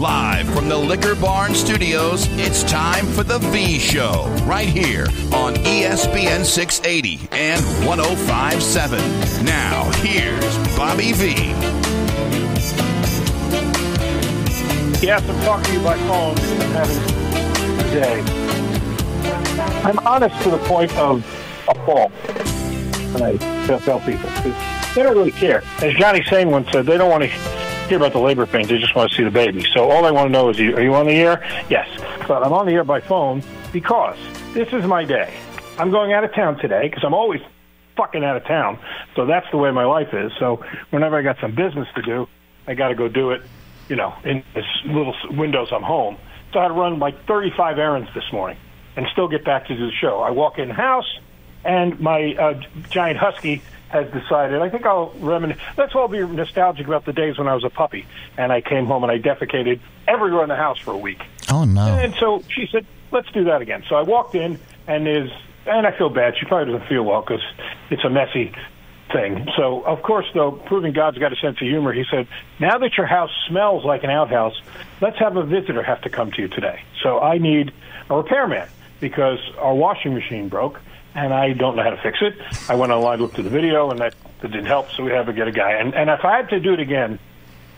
Live from the Liquor Barn Studios, it's time for The V Show, right here on ESPN 680 and 1057. Now, here's Bobby V. Yes, I'm talking to you by phone. I'm having a day. I'm honest to the point of a fault. I tell- tell people. They don't really care. As Johnny Sain once said, they don't want to hear about the labor pains. They just want to see the baby. So all they want to know is, are you on the air? Yes. But I'm on the air by phone because this is my day. I'm going out of town today because I'm always fucking out of town. So that's the way my life is. So whenever I got some business to do, I got to go do it, you know, in this little windows I'm home. So I had to run like 35 errands this morning and still get back to do the show. I walk in the house and my uh, giant husky has decided, I think I'll reminisce. Let's all be nostalgic about the days when I was a puppy and I came home and I defecated everywhere in the house for a week. Oh no! And so she said, "Let's do that again." So I walked in, and is and I feel bad. She probably doesn't feel well because it's a messy thing. So of course, though, proving God's got a sense of humor, he said, "Now that your house smells like an outhouse, let's have a visitor have to come to you today." So I need a repairman because our washing machine broke. And I don't know how to fix it. I went online, looked at the video, and that, that didn't help. So we had to get a guy. And, and if I had to do it again,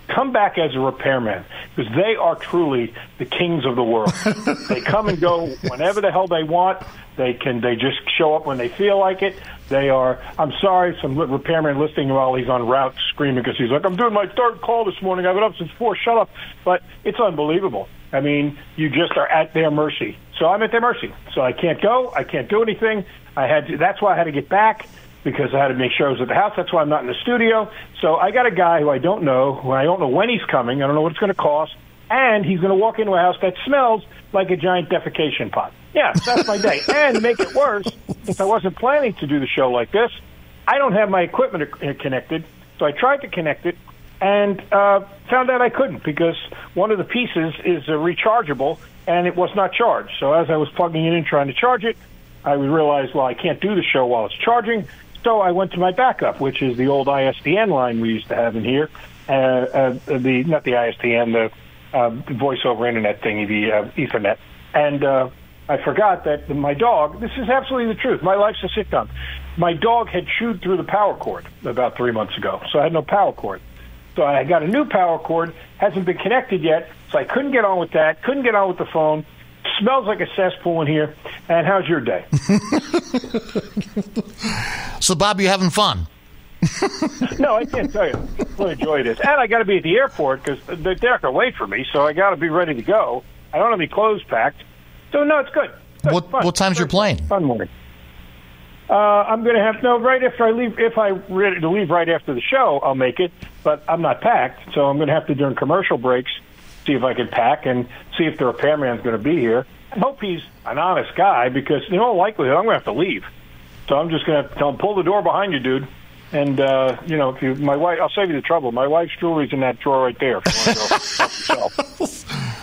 come back as a repairman because they are truly the kings of the world. they come and go whenever the hell they want. They can. They just show up when they feel like it. They are. I'm sorry, some repairman listening while he's on route screaming because he's like, "I'm doing my third call this morning. I've been up since four. Shut up!" But it's unbelievable. I mean, you just are at their mercy. So I'm at their mercy. So I can't go. I can't do anything. I had. To, that's why I had to get back because I had to make sure I was at the house. That's why I'm not in the studio. So I got a guy who I don't know, who I don't know when he's coming. I don't know what it's going to cost, and he's going to walk into a house that smells like a giant defecation pot. Yeah, that's my day. And to make it worse, since I wasn't planning to do the show like this, I don't have my equipment uh, connected. So I tried to connect it and uh, found out I couldn't because one of the pieces is uh, rechargeable and it was not charged. So as I was plugging it in trying to charge it, I realized, well, I can't do the show while it's charging. So I went to my backup, which is the old ISDN line we used to have in here. Uh, uh, the not the ISDN, the uh, voice over internet thingy, the uh, Ethernet. And uh, I forgot that my dog. This is absolutely the truth. My life's a sitcom. My dog had chewed through the power cord about three months ago, so I had no power cord. So I got a new power cord, hasn't been connected yet, so I couldn't get on with that, couldn't get on with the phone. Smells like a cesspool in here. And how's your day? So, Bob, you having fun? no, I can't tell you what a joy it is. And I got to be at the airport because they're not going to wait for me, so I got to be ready to go. I don't have any clothes packed. So, no, it's good. Good, What what time's your plane? Fun morning. Uh, I'm going to have no right after I leave. If I ready to leave right after the show, I'll make it. But I'm not packed, so I'm going to have to during commercial breaks see if I can pack and see if the repairman's going to be here. I hope he's an honest guy because in all likelihood I'm going to have to leave. So I'm just going to have to tell him pull the door behind you, dude. And uh, you know, if you my wife, I'll save you the trouble. My wife's jewelry's in that drawer right there. If you want to go help yourself.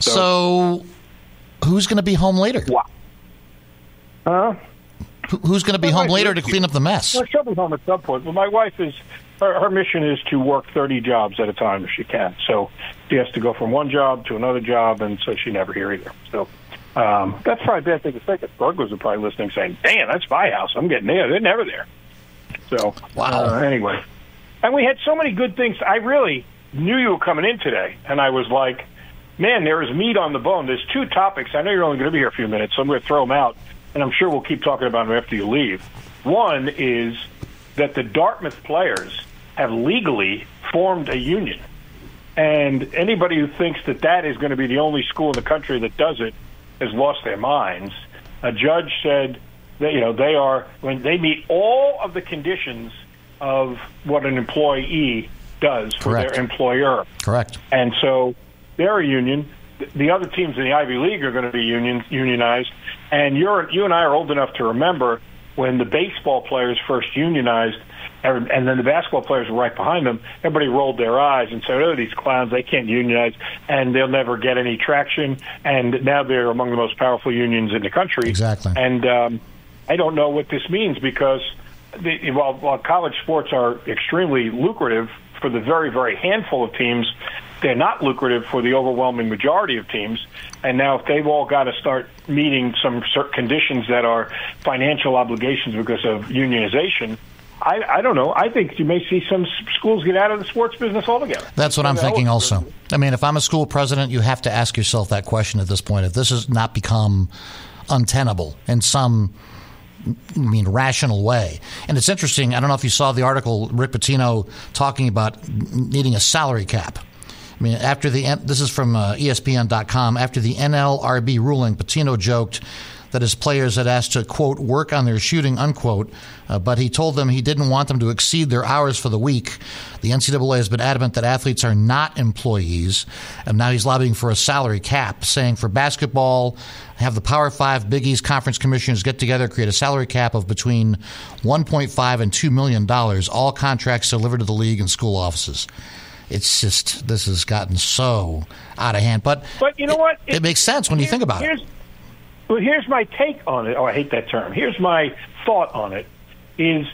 So, who's going to be home later? Wow. Huh? Who's going to be Well, home later to clean up the mess? Well, she'll be home at some point. But my wife is her, her mission is to work 30 jobs at a time if she can. So she has to go from one job to another job, and so she never here either. So um, that's probably a bad thing to. Because burglars are probably listening, saying, "Damn, that's my house. I'm getting there. They're never there." So Wow. uh, anyway, and we had so many good things. I really knew you were coming in today, and I was like, "Man, there is meat on the bone." There's two topics. I know you're only going to be here a few minutes, so I'm going to throw them out, and I'm sure we'll keep talking about them after you leave. One is that the Dartmouth players have legally formed a union. And anybody who thinks that that is going to be the only school in the country that does it has lost their minds. A judge said that you know they are when they meet all of the conditions of what an employee does for Correct. their employer. Correct. And so they're a union. The other teams in the Ivy League are going to be union unionized. And you're you and I are old enough to remember when the baseball players first unionized, and and then the basketball players were right behind them. Everybody rolled their eyes and said, "Oh, these clowns! They can't unionize, and they'll never get any traction." And now they're among the most powerful unions in the country. Exactly. And um, I don't know what this means because the, while, while college sports are extremely lucrative for the very, very handful of teams. They're not lucrative for the overwhelming majority of teams. And now, if they've all got to start meeting some certain conditions that are financial obligations because of unionization, I, I don't know. I think you may see some schools get out of the sports business altogether. That's what I'm thinking also. I mean, if I'm a school president, you have to ask yourself that question at this point. If this has not become untenable in some I mean, rational way. And it's interesting. I don't know if you saw the article, Rick Pitino talking about needing a salary cap. I mean, after the this is from uh, ESPN.com. After the NLRB ruling, Pitino joked that his players had asked to, quote, work on their shooting, unquote, uh, but he told them he didn't want them to exceed their hours for the week. The NCAA has been adamant that athletes are not employees, and now he's lobbying for a salary cap, saying for basketball, have the Power Five Big East Conference commissioners get together, create a salary cap of between 1.5 and 2 million dollars, all contracts delivered to the league and school offices it's just this has gotten so out of hand. But but you know what? It, it makes sense when you think about it. Well, here's my take on it. Oh, I hate that term. Here's my thought on it: is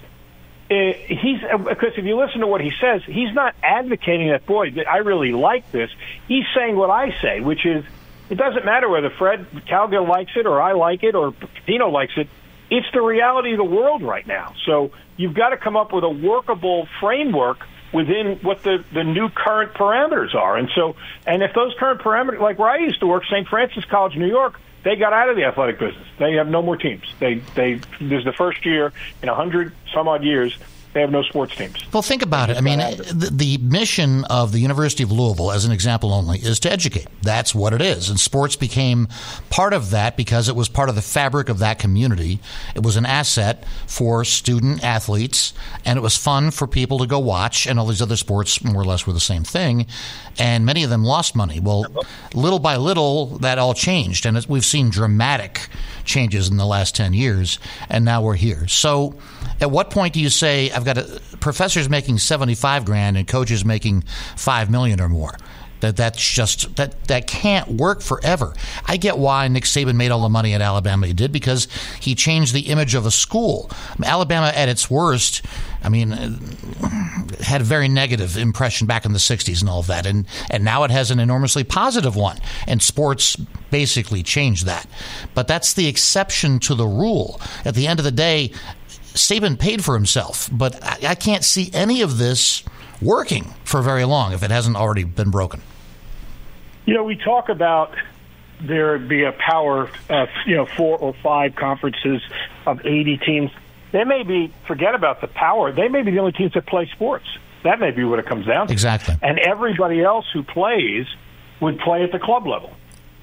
uh, he's because if you listen to what he says, he's not advocating that. Boy, I really like this. He's saying what I say, which is it doesn't matter whether Fred Cowgill likes it or I like it or Pitino likes it. It's the reality of the world right now. So you've got to come up with a workable framework within what the, the new current parameters are. And so, and if those current parameters, like where I used to work, St. Francis College, New York, they got out of the athletic business. They have no more teams. They they this is the first year in a hundred some odd years they have no sports teams. Well, think about it. I mean, the, the, mission of the University of Louisville, as an example only, is to educate. That's what it is. And sports became part of that because it was part of the fabric of that community. It was an asset for student athletes, and it was fun for people to go watch. And all these other sports, more or less, were the same thing. And many of them lost money. Well, little by little, that all changed. And we've seen dramatic changes in the last 10 years. And now we're here. So, at what point do you say, I've got a professors making 75 grand and coaches making 5 million or more? That that's just that that can't work forever. I get why Nick Saban made all the money at Alabama he did because he changed the image of a school. Alabama at its worst, I mean, uh, had a very negative impression back in the '60s and all of that, and and now it has an enormously positive one. And sports basically changed that, but that's the exception to the rule. At the end of the day, Saban paid for himself, but I, I can't see any of this working for very long if it hasn't already been broken. You know, we talk about there be a power, uh, you know, four or five conferences of 80 teams. They may be, forget about the power, they may be the only teams that play sports. That may be what it comes down to. Exactly. And everybody else who plays would play at the club level.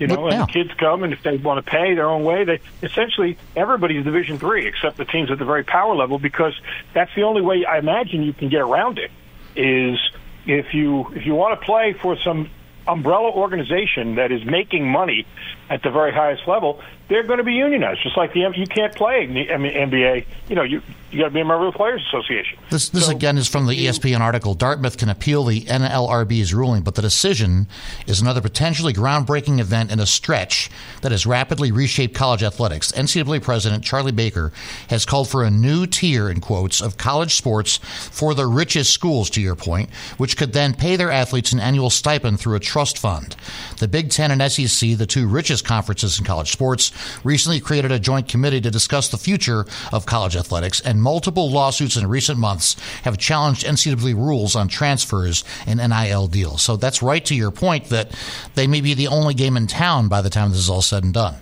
You know, and the kids come, and if they want to pay their own way, they essentially everybody's Division three except the teams at the very power level because that's the only way I imagine you can get around it. Is if you if you want to play for some umbrella organization that is making money at the very highest level, they're going to be unionized. Just like the you can't play in the NBA. You know, you you got to be a member of the Players Association. This this so, again is from the ESPN article. Dartmouth can appeal the NLRB's ruling, but the decision is another potentially groundbreaking event in a stretch that has rapidly reshaped college athletics. NCAA President Charlie Baker has called for a new tier in quotes of college sports for the richest schools. To your point, which could then pay their athletes an annual stipend through a trust fund. The Big Ten and SEC, the two richest conferences in college sports, recently created a joint committee to discuss the future of college athletics, and multiple lawsuits in recent months have challenged NCAA rules on transfers and NIL deals. So that's right to your point that they may be the only game in town by the time this is all said and done.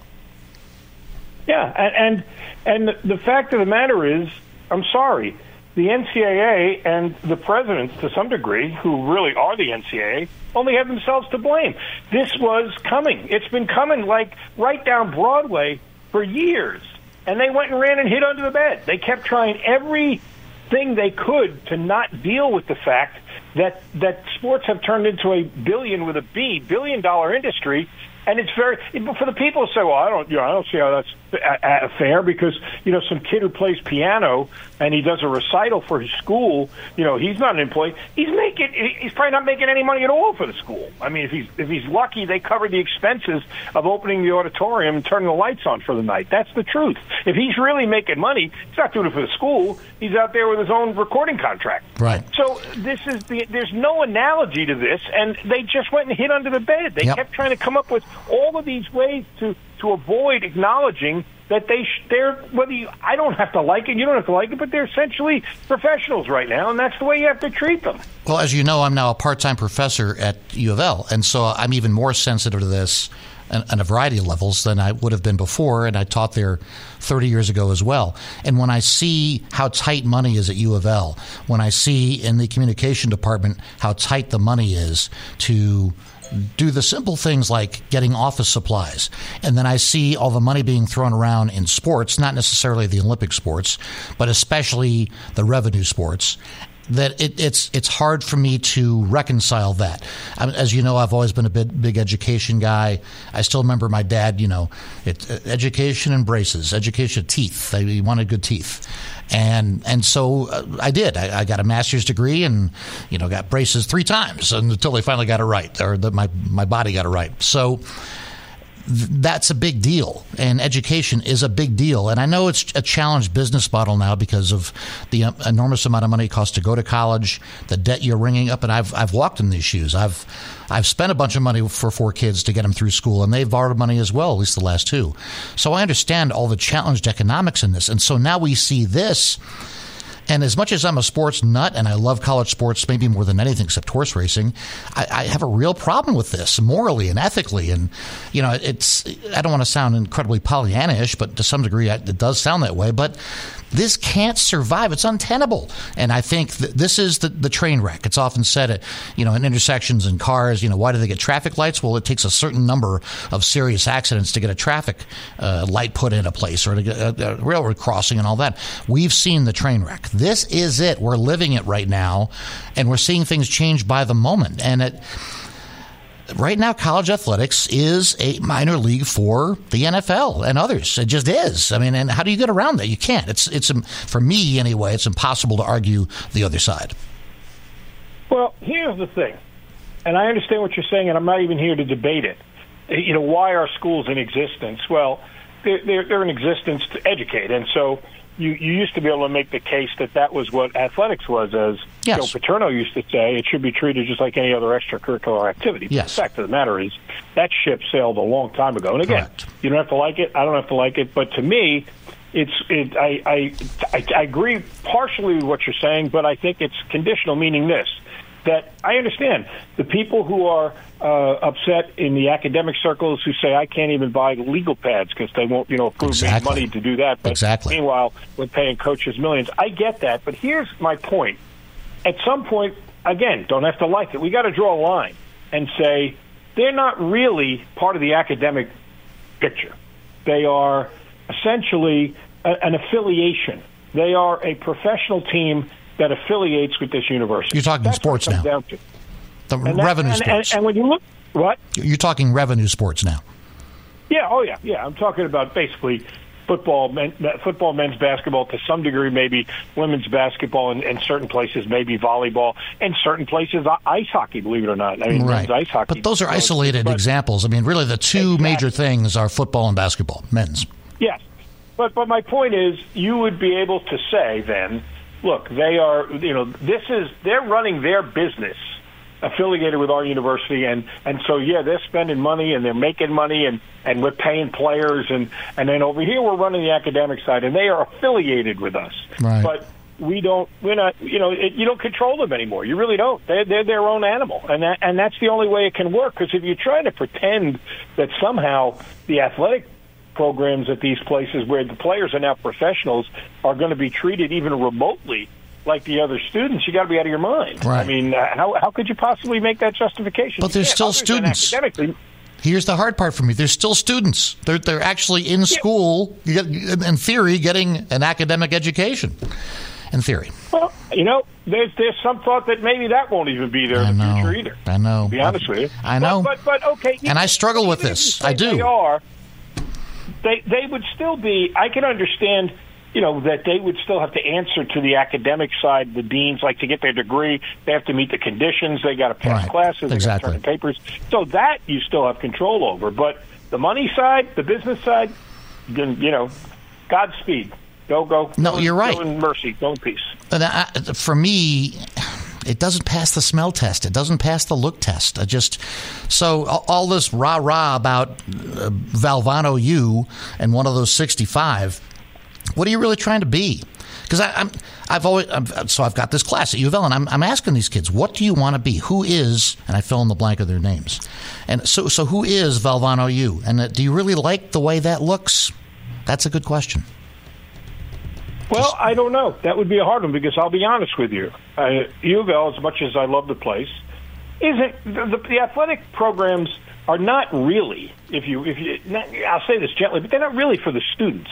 Yeah, and and, the fact of the matter is, I'm sorry, the NCAA and the presidents, to some degree, who really are the NCAA, only have themselves to blame. This was coming. It's been coming like right down Broadway for years. And they went and ran and hid under the bed. They kept trying everything they could to not deal with the fact that that sports have turned into a billion with a B, billion dollar industry and it's very for the people who say, "Well, I don't, you know, I don't see how that's fair," because you know, some kid who plays piano and he does a recital for his school, you know, he's not an employee. He's making, he's probably not making any money at all for the school. I mean, if he's if he's lucky, they cover the expenses of opening the auditorium and turning the lights on for the night. That's the truth. If he's really making money, he's not doing it for the school. He's out there with his own recording contract. Right. So this is the there's no analogy to this, and they just went and hid under the bed. They yep. kept trying to come up with all of these ways to to avoid acknowledging that they sh- they're whether you I don't have to like it, you don't have to like it, but they're essentially professionals right now, and that's the way you have to treat them. Well, as you know, I'm now a part-time professor at U of L, and so I'm even more sensitive to this on a variety of levels than I would have been before, and I taught there 30 years ago as well. And when I see how tight money is at U of L, when I see in the communication department how tight the money is to do the simple things like getting office supplies. And then I see all the money being thrown around in sports, not necessarily the Olympic sports, but especially the revenue sports that it, it's it's hard for me to reconcile that. I mean, as you know, I've always been a big big education guy. I still remember my dad. You know, it, uh, education and braces, education teeth. He wanted good teeth, and and so uh, I did. I, I, got a master's degree and you know got braces three times until they finally got it right, or the, my my body got it right. So that's a big deal, and education is a big deal. And I know it's a challenged business model now because of the enormous amount of money it costs to go to college, the debt you're ringing up. And I've I've walked in these shoes. I've I've spent a bunch of money for four kids to get them through school, and they've borrowed money as well, at least the last two. So I understand all the challenged economics in this. And so now we see this and as much as I'm a sports nut and I love college sports maybe more than anything except horse racing, I, I have a real problem with this morally and ethically. And, you know, it's, I don't want to sound incredibly Pollyannish, but to some degree it does sound that way. But this can't survive. It's untenable. And I think this is the, the train wreck. It's often said, at, you know, in intersections and cars, you know, why do they get traffic lights? Well, it takes a certain number of serious accidents to get a traffic uh, light put in a place or to get a, a railroad crossing and all that. We've seen the train wreck. This is it. We're living it right now, and we're seeing things change by the moment. And it right now, college athletics is a minor league for the NFL and others. It just is. I mean, and how do you get around that? You can't. It's it's for me anyway. It's impossible to argue the other side. Well, here's the thing, and I understand what you're saying, and I'm not even here to debate it. You know, why are schools in existence? Well, they're, they're, they're in existence to educate, and so you, you used to be able to make the case that that was what athletics was, as yes. Joe Paterno used to say. It should be treated just like any other extracurricular activity. Yes. the fact of the matter is, that ship sailed a long time ago. And again, Correct. you don't have to like it. I don't have to like it. But to me, it's it. I, I I I agree partially with what you're saying, but I think it's conditional, meaning this that I understand the people who are uh, upset in the academic circles who say I can't even buy legal pads because they won't, you know, approve exactly. money to do that. But exactly. Meanwhile, we're paying coaches millions. I get that, but here's my point. At some point, again, don't have to like it. We got to draw a line and say they're not really part of the academic picture. They are essentially a, an affiliation. They are a professional team that affiliates with this university. You're talking That's sports now. The and revenue that, and, sports. And, and, when you look, what? You're talking revenue sports now. Yeah. Oh, yeah. Yeah. I'm talking about basically football, men, football, men's basketball to some degree, maybe women's basketball, and in certain places, maybe volleyball, and certain places, ice hockey. Believe it or not, I mean, right. ice hockey. But those are isolated but, examples. I mean, really, the two exactly. major things are football and basketball, men's. Yes, but but my point is, you would be able to say then look, they are, you know, this is, they're running their business affiliated with our university and and so yeah they're spending money and they're making money and and we're paying players and and then over here we're running the academic side and they are affiliated with us. Right. but we don't we're not you know it, you don't control them anymore. You really don't. They're they're their own animal and that and that's the only way it can work because if you try to pretend that somehow the athletic programs at these places where the players are now professionals are going to be treated even remotely like the other students, you got to be out of your mind. Right. I mean, uh, how how could you possibly make that justification? But there's still students. Here's the hard part for me. There's still students. They're they're actually in school, in theory, getting an academic education. in theory. Well, you know, there's there's some thought that maybe that won't even be there I in the know, future either. I know. To be honest I, with you, I know. But but, but okay, and I struggle with this. I do. They are. They they would still be. I can understand you know that they would still have to answer to the academic side. The deans, like to get their degree, they have to meet the conditions. They got to pass right. classes. Exactly. They papers. So that you still have control over. But the money side, the business side, then you know, Godspeed. Go go. No, you're right. Go in mercy. Go in peace. I, for me. It doesn't pass the smell test. It doesn't pass the look test. I just so all this rah rah about uh, Valvano U and one of those sixty five what are you really trying to be? Because I'm, I've always, I'm, so I've got this class at U of L, and I'm, I'm asking these kids, what do you want to be? Who is, and I fill in the blank of their names, and so, so who is Valvano U? And uh, do you really like the way that looks? That's a good question. Well, I don't know. That would be a hard one because I'll be honest with you. Uh, U of L, as much as I love the place, isn't the, the, the athletic programs are not really. If you, if you, not, I'll say this gently, but they're not really for the students.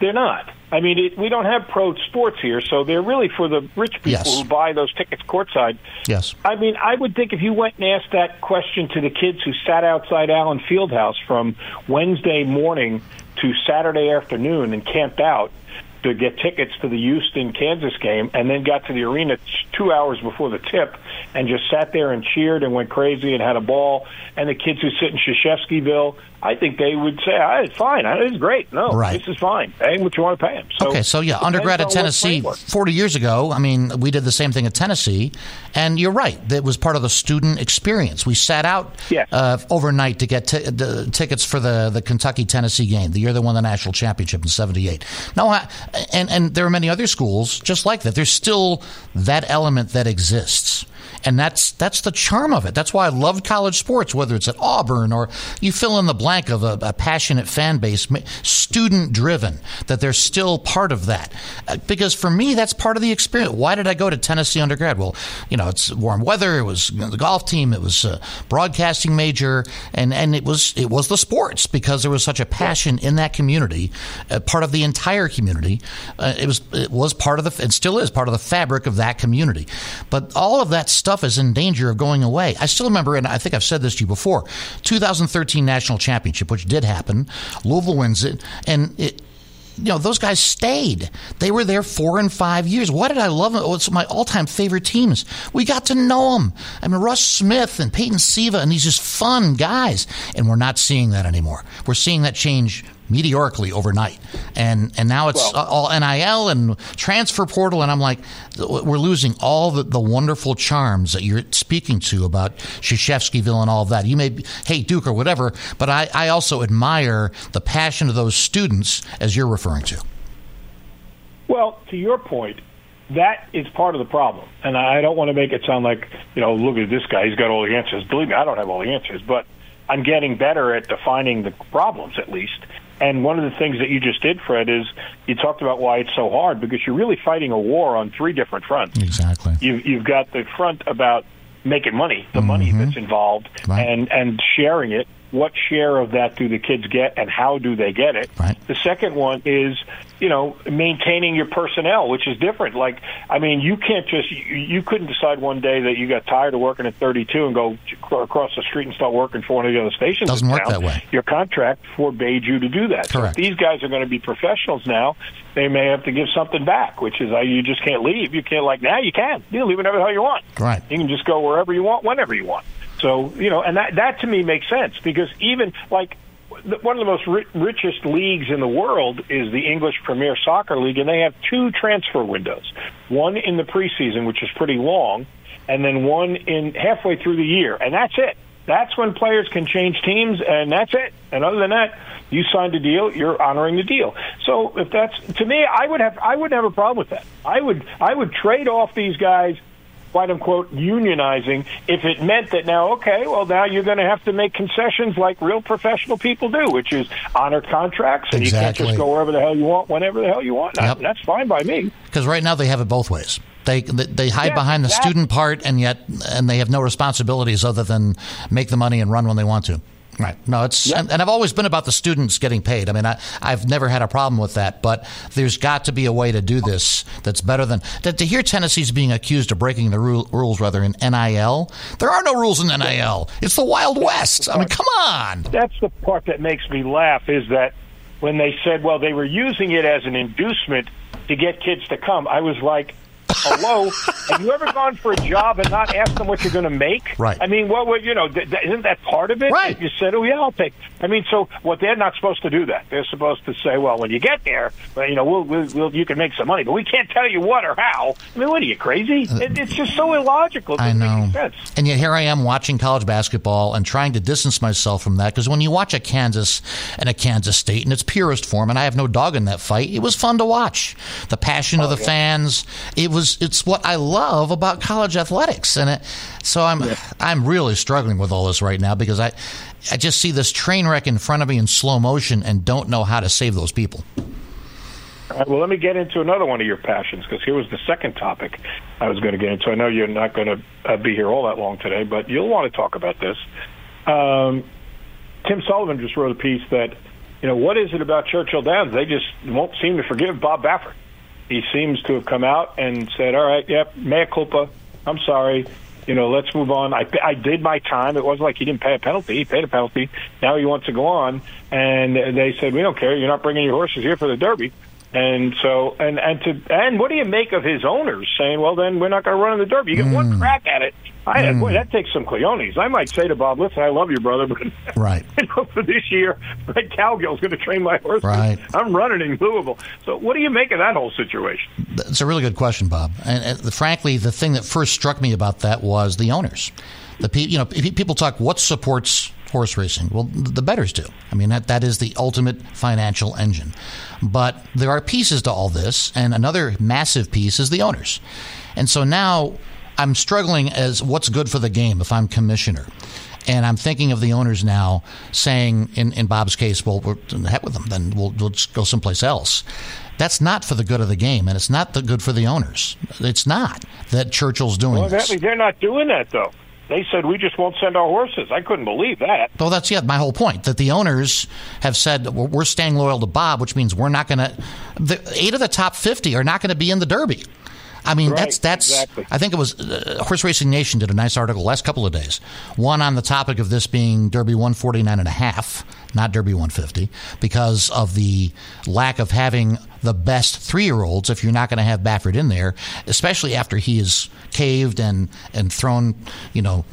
They're not. I mean, it, we don't have pro sports here, so they're really for the rich people yes. who buy those tickets courtside. Yes. I mean, I would think if you went and asked that question to the kids who sat outside Allen Fieldhouse from Wednesday morning to Saturday afternoon and camped out to get tickets to the Houston Kansas game, and then got to the arena two hours before the tip and just sat there and cheered and went crazy and had a ball. And the kids who sit in Krzyzewskiville, I think they would say, "It's fine. It's great. No, right. this is fine. Pay what you want to pay them." So okay, so yeah, undergrad at Tennessee, forty years ago. I mean, we did the same thing at Tennessee, and you're right. That was part of the student experience. We sat out yes. uh, overnight to get t- the tickets for the the Kentucky Tennessee game, the year they won the national championship in '78. No, and and there are many other schools just like that. There's still that element that exists and that's that's the charm of it. That's why I love college sports, whether it's at Auburn or you fill in the blank of a, a passionate fan base, student driven. That they're still part of that, uh, because for me that's part of the experience. Why did I go to Tennessee undergrad? Well, you know it's warm weather. It was you know, the golf team. It was a broadcasting major, and and it was it was the sports because there was such a passion in that community, uh, part of the entire community. Uh, it was it was part of the and still is part of the fabric of that community. But all of that stuff is in danger of going away. I still remember, and I think I've said this to you before, 2013 national championship, which did happen. Louisville wins it, and it, you know, those guys stayed. They were there four and five years. why did I love them? It's my all-time favorite teams. We got to know them. I mean, Russ Smith and Peyton Siva and these just fun guys. And we're not seeing that anymore. We're seeing that change meteorically overnight. And and now it's well, all NIL and transfer portal, and I'm like, we're losing all the, the wonderful charms that you're speaking to about Krzyzewskiville and all of that. You may hate Duke or whatever, but I, I also admire the passion of those students as you're referring to. Well, to your point, that is part of the problem. And I don't want to make it sound like, you know, look at this guy, he's got all the answers. Believe me, I don't have all the answers, but I'm getting better at defining the problems at least. And one of the things that you just did, Fred, is you talked about why it's so hard because you're really fighting a war on three different fronts. Exactly. You've, you've got the front about making money, the mm-hmm. money that's involved, right. and and sharing it what share of that do the kids get and how do they get it? Right. The second one is, you know, maintaining your personnel, which is different. Like, I mean, you can't just, you, you couldn't decide one day that you got tired of working at 32 and go across the street and start working for one of the other stations. Doesn't work that way. Your contract forbade you to do that. Correct. So these guys are going to be professionals now. They may have to give something back, which is uh, you just can't leave. You can't like now. You can. You can leave whenever the hell you want. Right. You can just go wherever you want, whenever you want. So you know, and that that to me makes sense because even like one of the most ri- richest leagues in the world is the English Premier Soccer League, and they have two transfer windows. One in the preseason, which is pretty long, and then one in halfway through the year, and that's it. That's when players can change teams, and that's it. And other than that, you signed a deal, you're honoring the deal. So if that's to me, I would have I wouldn't have a problem with that. I would I would trade off these guys quote unquote unionizing if it meant that now, okay, well, now you're going to have to make concessions like real professional people do, which is honor contracts and exactly. you can't just go wherever the hell you want, whenever the hell you want. Yep. That's fine by me. Because right now they have it both ways. They they hide yeah, behind the student part, and yet and they have no responsibilities other than make the money and run when they want to. Right. No, it's and, and, I've always been about the students getting paid. I mean, I, I've never had a problem with that, but there's got to be a way to do this that's better than to, to hear Tennessee's being accused of breaking the rule, rules rather in NIL. There are no rules in NIL. It's the Wild West. I mean, come on. That's the part that makes me laugh is that when they said, well, they were using it as an inducement to get kids to come, I was like, hello, have you ever gone for a job and not asked them what you're going to make? Right. I mean, what would you know? Th- isn't that part of it? Right. You said, oh yeah, I'll take. I mean, so what? They're not supposed to do that. They're supposed to say, well, when you get there, well, you know, we'll, we'll, we'll you can make some money, but we can't tell you what or how. I mean, what are you crazy? Uh, it, it's just so illogical. I know. And yet here I am watching college basketball and trying to distance myself from that because when you watch a Kansas and a Kansas State in its purest form, and I have no dog in that fight, it was fun to watch. The passion oh, of the yeah. fans. It was. It's what I love about college athletics, and it, so I'm yeah. I'm really struggling with all this right now because I I just see this train wreck in front of me in slow motion and don't know how to save those people. well, let me get into another one of your passions because here was the second topic I was going to get into. I know you're not going to uh, be here all that long today, but you'll want to talk about this. Um, Tim Sullivan just wrote a piece that, you know, what is it about Churchill Downs? They just won't seem to forgive Bob Baffert he seems to have come out and said, "All right, yep, mea culpa. I'm sorry. You know, let's move on. I I did my time. It wasn't like he didn't pay a penalty. He paid a penalty. Now he wants to go on." And they said, "We don't care. You're not bringing your horses here for the Derby." And so, and and to and what do you make of his owners saying, "Well, then we're not going to run in the Derby. You get mm. one crack at it." I mm. boy, that takes some cojones. I might say to Bob, "Listen, I love you, brother, but right, you know, for this year, Fred Cowgill's going to train my horse. Right, I'm running in Louisville. So, what do you make of that whole situation?" It's a really good question, Bob. And, and frankly, the thing that first struck me about that was the owners. The pe- you know, people talk what supports horse racing? Well, the bettors do. I mean, that, that is the ultimate financial engine. But there are pieces to all this, and another massive piece is the owners. And so now I'm struggling as what's good for the game if I'm commissioner. And I'm thinking of the owners now saying, in, in Bob's case, well, we're heck with them, then we'll, we'll just go someplace else. That's not for the good of the game, and it's not the good for the owners. It's not that Churchill's doing well, this. They're not doing that, though they said we just won't send our horses. I couldn't believe that. Well, that's yeah, my whole point that the owners have said we're staying loyal to Bob, which means we're not going to. Eight of the top fifty are not going to be in the Derby. I mean, right, that's that's. Exactly. I think it was uh, Horse Racing Nation did a nice article last couple of days. One on the topic of this being Derby 149 and a half, not Derby 150, because of the lack of having the best three year olds if you're not going to have Baffert in there, especially after he is caved and and thrown, you know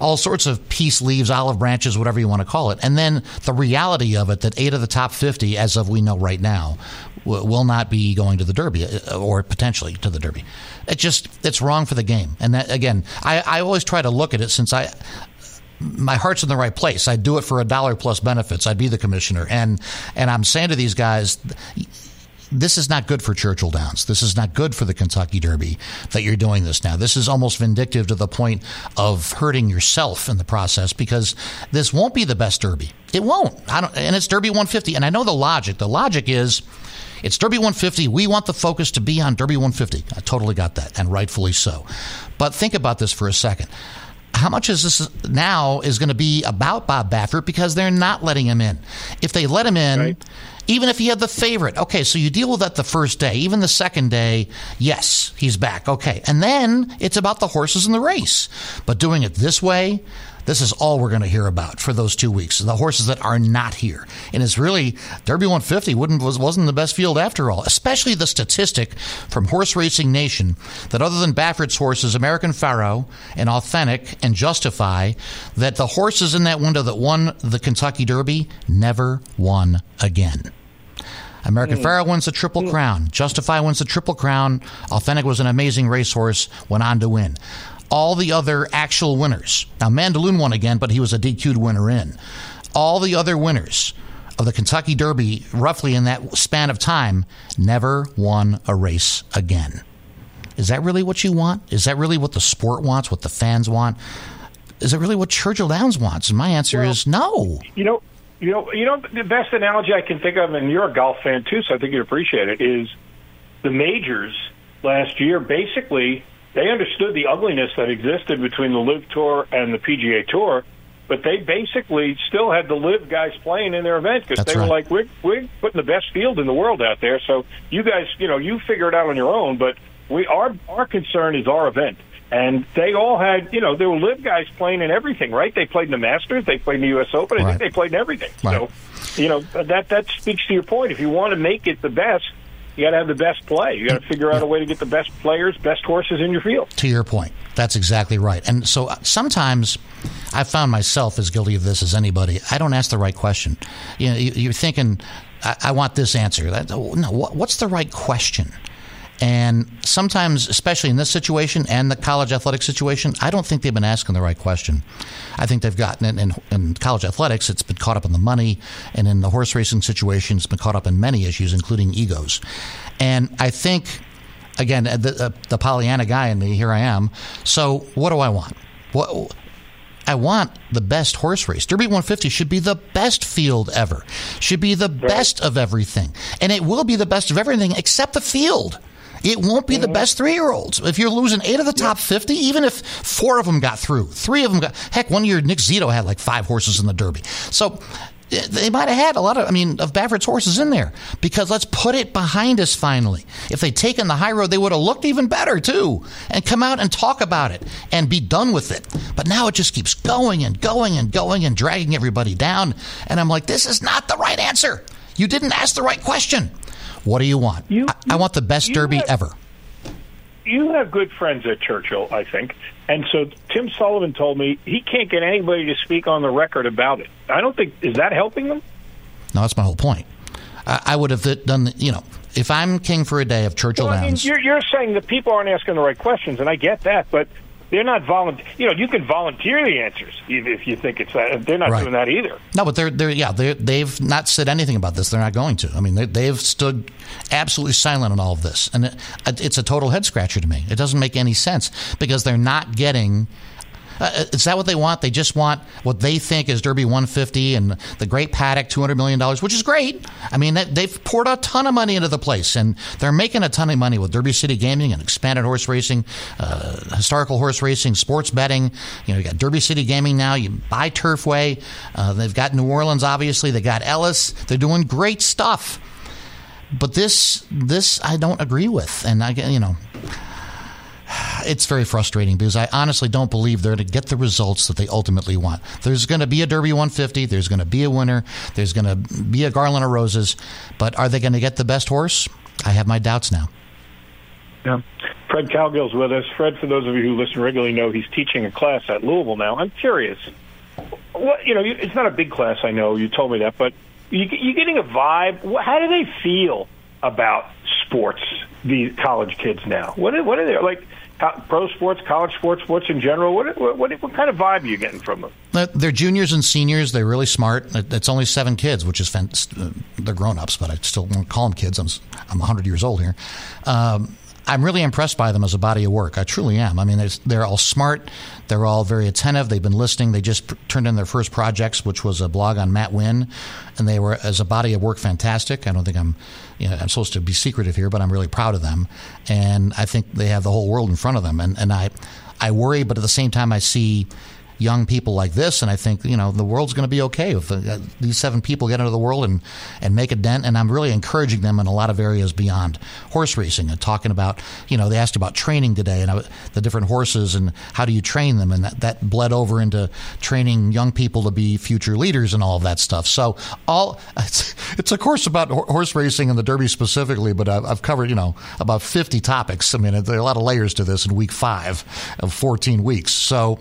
all sorts of peace leaves, olive branches, whatever you want to call it. And then the reality of it that eight of the top 50, as of we know right now, will not be going to the Derby uh, or potentially to the Derby. It just it's wrong for the game. And that, again, I, I always try to look at it since I my heart's in the right place. I'd do it for a dollar plus benefits. I'd be the commissioner. And and I'm saying to these guys, this is not good for Churchill Downs. This is not good for the Kentucky Derby that you're doing this now. This is almost vindictive to the point of hurting yourself in the process because this won't be the best Derby. It won't. and it's Derby 150. And I know the logic. The logic is it's Derby 150. We want the focus to be on Derby 150. I totally got that, and rightfully so. But think about this for a second. How much is this now is going to be about Bob Baffert because they're not letting him in? If they let him in, right. even if he had the favorite, okay, so you deal with that the first day. Even the second day, yes, he's back. Okay. And then it's about the horses in the race. But doing it this way, this is all we're going to hear about for those two weeks. The horses that are not here, and it's really Derby 150 wouldn't was wasn't the best field after all. Especially the statistic from Horse Racing Nation that other than Baffert's horses, American Pharoah and Authentic and Justify, that the horses in that window that won the Kentucky Derby never won again. American mm. Pharoah wins the Triple mm. Crown. Justify wins the Triple Crown. Authentic was an amazing racehorse, went on to win all the other actual winners. Now, Mandaloun won again, but he was a DQ'd winner in. All the other winners of the Kentucky Derby, roughly in that span of time, never won a race again. Is that really what you want? Is that really what the sport wants, what the fans want? Is it really what Churchill Downs wants? And my answer well, is no. You know, you know, you know, the best analogy I can think of, and you're a golf fan too, so I think you'd appreciate it, is the majors last year basically they understood the ugliness that existed between the LIV Tour and the PGA Tour, but they basically still had the LIV guys playing in their event because they right. were like, we're, we're putting the best field in the world out there. So you guys, you know, you figure it out on your own. But we our our concern is our event. And they all had, you know, there were LIV guys playing in everything, right? They played in the Masters, they played in the U.S. Open, I right. think they played in everything. Right. So, you know, that that speaks to your point. If you want to make it the best, you got to have the best play. You got to figure out a way to get the best players, best horses in your field. To your point, that's exactly right. And so uh, sometimes I found myself as guilty of this as anybody. I don't ask the right question. You know, you're thinking, I, I want this answer. No, what's the right question? And sometimes, especially in this situation and the college athletic situation, I don't think they've been asking the right question. I think they've gotten it in, in, college athletics, it's been caught up in the money, and in the horse racing situation, it's been caught up in many issues, including egos. And I think, again, the, uh, the Pollyanna guy in me, here I am. So, what do I want? What, I want the best horse race. Derby 150 should be the best field ever, should be the best of everything. And it will be the best of everything except the field. It won't be the best three year olds. If you're losing eight of the top 50, even if four of them got through, three of them got, heck, one year Nick Zito had like five horses in the Derby. So eh, they might have had a lot of, I mean, of Baffert's horses in there because let's put it behind us finally. If they'd taken the high road, they would have looked even better too and come out and talk about it and be done with it. But now it just keeps going and going and going and dragging everybody down. And I'm like, this is not the right answer. You didn't ask the right question. What do you want? You, I, I, want the best Derby have, ever. You have good friends at Churchill, I think. And so Tim Sullivan told me he can't get anybody to speak on the record about it. I don't think, is that helping them? No, that's my whole point. I, I would have done, the, you know, if I'm king for a day of Churchill well, I mean, Downs. You're, you're saying that people aren't asking the right questions, and I get that, but they're not volunteer. You know, you can volunteer the answers if you think it's that. They're not right. doing that either. No, but they're they're yeah they they've not said anything about this. They're not going to. I mean, they, they've stood absolutely silent on all of this, and it, it's a total head scratcher to me. It doesn't make any sense because they're not getting. Uh, is that what they want? They just want what they think is Derby 150 and the great paddock, $200 million, which is great. I mean, they've poured a ton of money into the place, and they're making a ton of money with Derby City Gaming and expanded horse racing, uh, historical horse racing, sports betting. You know, you got Derby City Gaming now. You buy Turfway. Uh, they've got New Orleans, obviously. They got Ellis. They're doing great stuff. But this, this I don't agree with, and I, you know, it's very frustrating because I honestly don't believe they're going to get the results that they ultimately want. There's going to be a Derby 150, there's going to be a winner, there's going to be a Garland of Roses, but are they going to get the best horse? I have my doubts now. Yeah. Fred Cowgill's with us. Fred, for those of you who listen regularly, know he's teaching a class at Louisville now. I'm curious. What you know, it's not a big class. I know you told me that, but you, you getting a vibe. How do they feel about sports? These college kids now. What are, what are they like? Pro sports, college sports, sports in general? What, what, what, what, kind of vibe are you getting from them? Uh, they're juniors and seniors. They're really smart. Uh, it's only seven kids, which is uh, they're grown ups, but I still won't call them kids. I'm I'm 100 years old here. Um, I'm really impressed by them as a body of work. I truly am. I mean, they're all smart. They're all very attentive. They've been listening. They just turned in their first projects, which was a blog on Matt Winn, and they were as a body of work fantastic. I don't think I'm, you know, I'm supposed to be secretive here, but I'm really proud of them, and I think they have the whole world in front of them. And and I, I worry, but at the same time, I see young people like this, and I think you know the world's going to be okay if uh, these seven people get into the world and and make a dent. And I'm really encouraging them in a lot of areas beyond horse racing and talking about you know they asked about training today and the different horses and how do you train them, and that that bled over into training young people to be future leaders and all of that stuff. So all it's, it's a course about horse racing and the Derby specifically, but I've, I've covered you know about 50 topics. I mean, there are a lot of layers to this in week five of 14 weeks. So.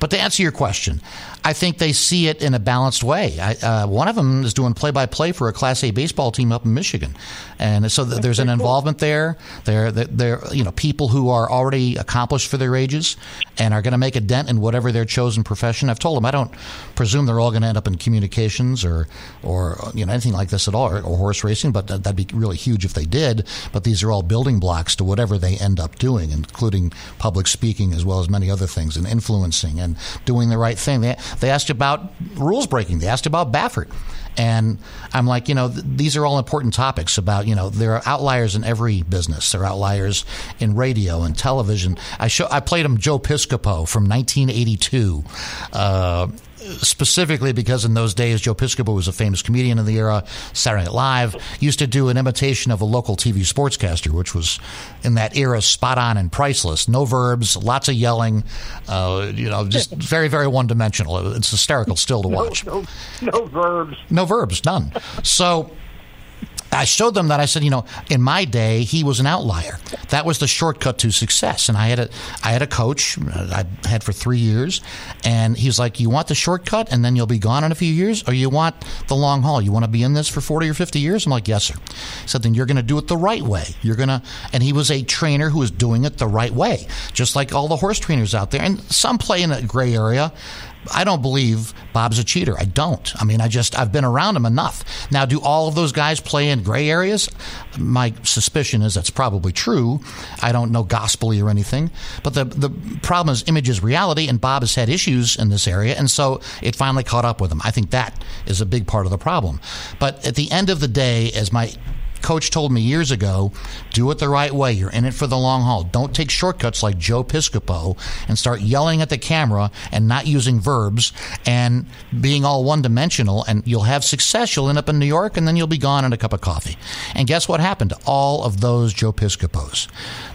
But to answer your question, I think they see it in a balanced way. I, uh, one of them is doing play by play for a Class A baseball team up in Michigan, and so th- there's an involvement there. They're, they're you know people who are already accomplished for their ages and are going to make a dent in whatever their chosen profession. I've told them I don't presume they're all going to end up in communications or or you know anything like this at all, or, or horse racing. But that'd be really huge if they did. But these are all building blocks to whatever they end up doing, including public speaking as well as many other things, and influencing and doing the right thing. They, they asked about rules breaking. They asked about Baffert. And I'm like, you know, th- these are all important topics about, you know, there are outliers in every business. There are outliers in radio and television. I show, I played him Joe Piscopo from 1982. Uh, specifically because in those days Joe Piscopo was a famous comedian in the era. Saturday Night Live used to do an imitation of a local TV sportscaster, which was in that era spot on and priceless. No verbs, lots of yelling, uh, you know, just very very one dimensional. It's hysterical still to watch. No, no, no verbs. No verbs, none. So I showed them that I said, you know, in my day, he was an outlier. That was the shortcut to success. And I had a, I had a coach uh, I had for three years, and he was like, "You want the shortcut, and then you'll be gone in a few years, or you want the long haul? You want to be in this for forty or fifty years?" I'm like, "Yes, sir." He said, "Then you're going to do it the right way. You're going to." And he was a trainer who was doing it the right way, just like all the horse trainers out there. And some play in a gray area. I don't believe Bob's a cheater. I don't. I mean, I just I've been around him enough. Now, do all of those guys play in gray areas? My suspicion is that's probably true. I don't know gospelly or anything, but the the problem is image is reality, and Bob has had issues in this area, and so it finally caught up with him. I think that is a big part of the problem. But at the end of the day, as my coach told me years ago do it the right way. You're in it for the long haul. Don't take shortcuts like Joe Piscopo and start yelling at the camera and not using verbs and being all one dimensional. And you'll have success. You'll end up in New York and then you'll be gone in a cup of coffee. And guess what happened to all of those Joe Piscopos?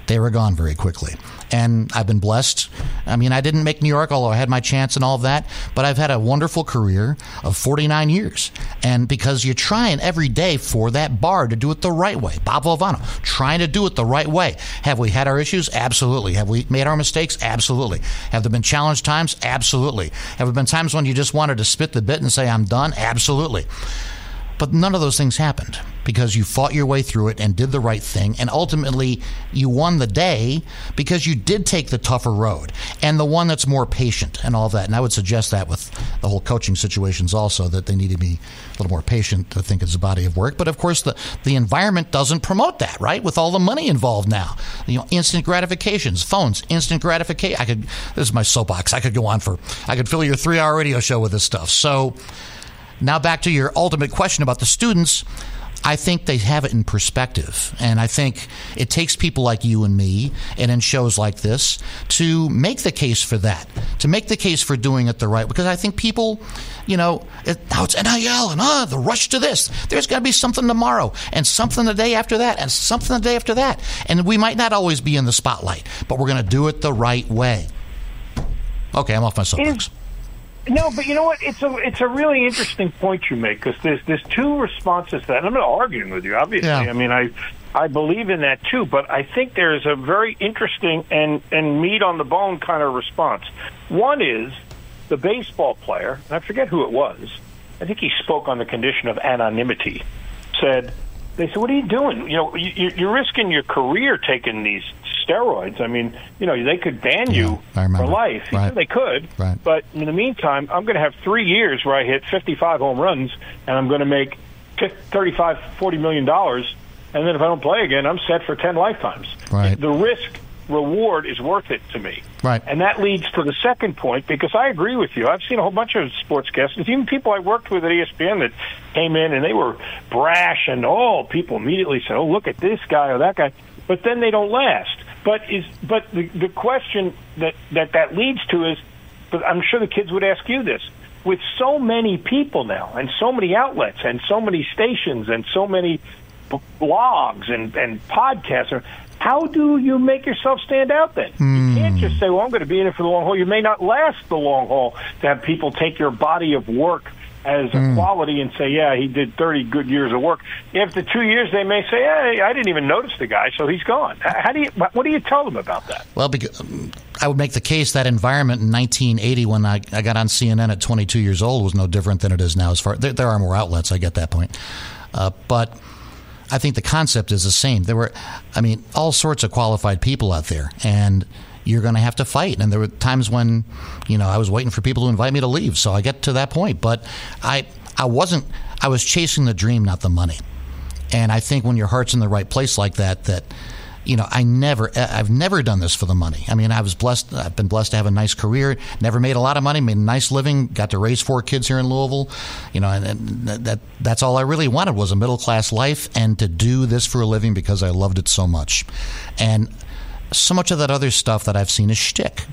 They were gone very quickly and I've been blessed. I mean, I didn't make New York, although I had my chance and all of that, but I've had a wonderful career of 49 years. And because you're trying every day for that bar to do it the right way, Bob Valvano, trying to do it the right way. Have we had our issues? Absolutely. Have we made our mistakes? Absolutely. Have there been challenged times? Absolutely. Have there been times when you just wanted to spit the bit and say, I'm done? Absolutely. But none of those things happened because you fought your way through it and did the right thing. And ultimately, you won the day because you did take the tougher road and the one that's more patient and all that. And I would suggest that with the whole coaching situations also, that they need to be a little more patient to think it's a body of work. But of course, the, the environment doesn't promote that, right? With all the money involved now, you know, instant gratifications, phones, instant gratification. I could, this is my soapbox. I could go on for, I could fill your three hour radio show with this stuff. So, now, back to your ultimate question about the students. I think they have it in perspective. And I think it takes people like you and me and in shows like this to make the case for that, to make the case for doing it the right Because I think people, you know, it, now it's NIL and uh, the rush to this. There's got to be something tomorrow and something the day after that and something the day after that. And we might not always be in the spotlight, but we're going to do it the right way. Okay, I'm off my soapbox. No, but you know what? It's a it's a really interesting point you make because there's there's two responses to that. And I'm not arguing with you, obviously. Yeah. I mean, I I believe in that too, but I think there's a very interesting and and meat on the bone kind of response. One is the baseball player, and I forget who it was. I think he spoke on the condition of anonymity. Said they said, "What are you doing? You know, you, you're risking your career taking these steroids. I mean, you know, they could ban you for life. Right. They could, right. but in the meantime, I'm going to have three years where I hit 55 home runs, and I'm going to make 35, 40 million dollars. And then if I don't play again, I'm set for 10 lifetimes. Right. The risk reward is worth it to me. Right. And that leads to the second point because I agree with you. I've seen a whole bunch of sportscasters, even people I worked with at ESPN that came in and they were brash and oh, people immediately said, "Oh, look at this guy or that guy," but then they don't last. But is but the the question that that that leads to is, but I'm sure the kids would ask you this. With so many people now, and so many outlets, and so many stations, and so many blogs and and podcasts, how do you make yourself stand out then? Mm. You can't just say, well, I'm going to be in it for the long haul. You may not last the long haul to have people take your body of work as a mm. quality and say, yeah, he did 30 good years of work. After two years, they may say, hey, I didn't even notice the guy, so he's gone. How do you, what do you tell them about that? Well, because, um, I would make the case that environment in 1980 when I, I got on CNN at 22 years old was no different than it is now. As far there, there are more outlets, I get that point, uh, but I think the concept is the same. There were, I mean, all sorts of qualified people out there, and you're going to have to fight. And there were times when, you know, I was waiting for people to invite me to leave. So I get to that point, but I, I wasn't. I was chasing the dream, not the money. And I think when your heart's in the right place like that, that you know, I never, I've never done this for the money. I mean, I was blessed. I've been blessed to have a nice career. Never made a lot of money. Made a nice living. Got to raise four kids here in Louisville. You know, and, and that that's all I really wanted was a middle class life and to do this for a living because I loved it so much. And so much of that other stuff that I've seen is shtick.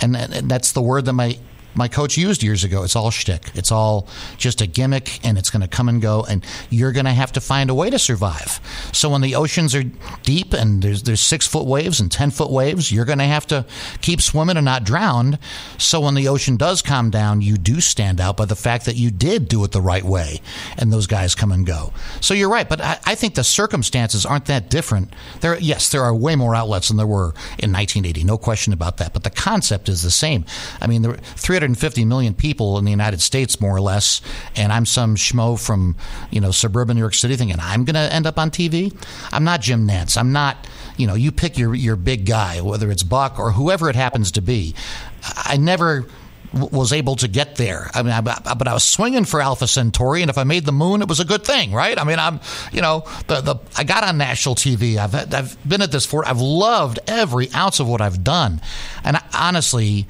And, and that's the word that my my coach used years ago. It's all shtick. It's all just a gimmick, and it's going to come and go, and you're going to have to find a way to survive. So when the oceans are deep and there's there's six foot waves and ten foot waves, you're going to have to keep swimming and not drown. So when the ocean does calm down, you do stand out by the fact that you did do it the right way, and those guys come and go. So you're right, but I, I think the circumstances aren't that different. There, yes, there are way more outlets than there were in 1980, no question about that. But the concept is the same. I mean, there were 300 150 million people in the United States, more or less, and I'm some schmo from you know suburban New York City thinking I'm going to end up on TV. I'm not Jim Nantz. I'm not. You know, you pick your your big guy, whether it's Buck or whoever it happens to be. I never was able to get there. I mean, I, but I was swinging for Alpha Centauri, and if I made the moon, it was a good thing, right? I mean, I'm, you know, the the I got on national TV. I've I've been at this for. I've loved every ounce of what I've done, and I, honestly,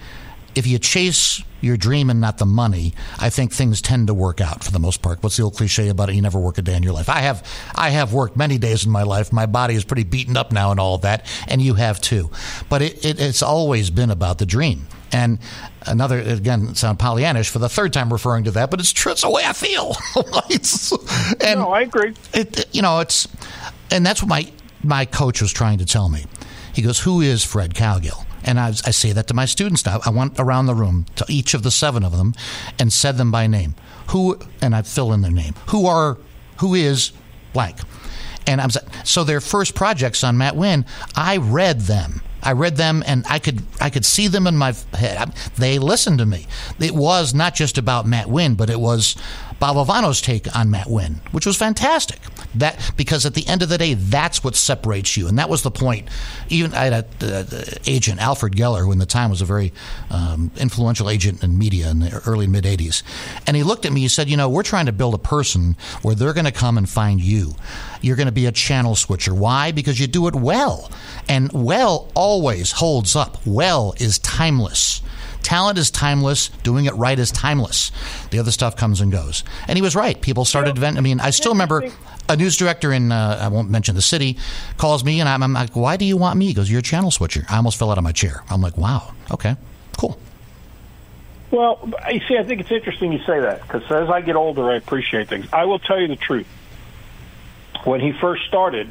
if you chase your dream and not the money, I think things tend to work out for the most part. What's the old cliche about it? You never work a day in your life. I have, I have worked many days in my life. My body is pretty beaten up now and all of that, and you have too. But it, it, it's always been about the dream. And another, again, sound Pollyannish for the third time referring to that, but it's true. It's the way I feel. and no, I agree. It, you know, it's, and that's what my my coach was trying to tell me. He goes, "Who is Fred Cowgill?" And I, I say that to my students now. I went around the room to each of the seven of them and said them by name. Who, and I fill in their name. Who are, who is blank? And I'm so their first projects on Matt Winn, I read them. I read them and I could I could see them in my head. They listened to me. It was not just about Matt Winn, but it was Bob Valvano's take on Matt Winn, which was fantastic. That because at the end of the day, that's what separates you, and that was the point. Even I had an agent Alfred Geller, who in the time was a very um, influential agent in media in the early mid '80s, and he looked at me. He said, "You know, we're trying to build a person where they're going to come and find you. You're going to be a channel switcher. Why? Because you do it well, and well always holds up. Well is timeless." Talent is timeless. Doing it right is timeless. The other stuff comes and goes. And he was right. People started. I mean, I still remember a news director in uh, I won't mention the city calls me and I'm, I'm, like, "Why do you want me?" He goes, "You're a channel switcher." I almost fell out of my chair. I'm like, "Wow, okay, cool." Well, you see, I think it's interesting you say that because as I get older, I appreciate things. I will tell you the truth. When he first started,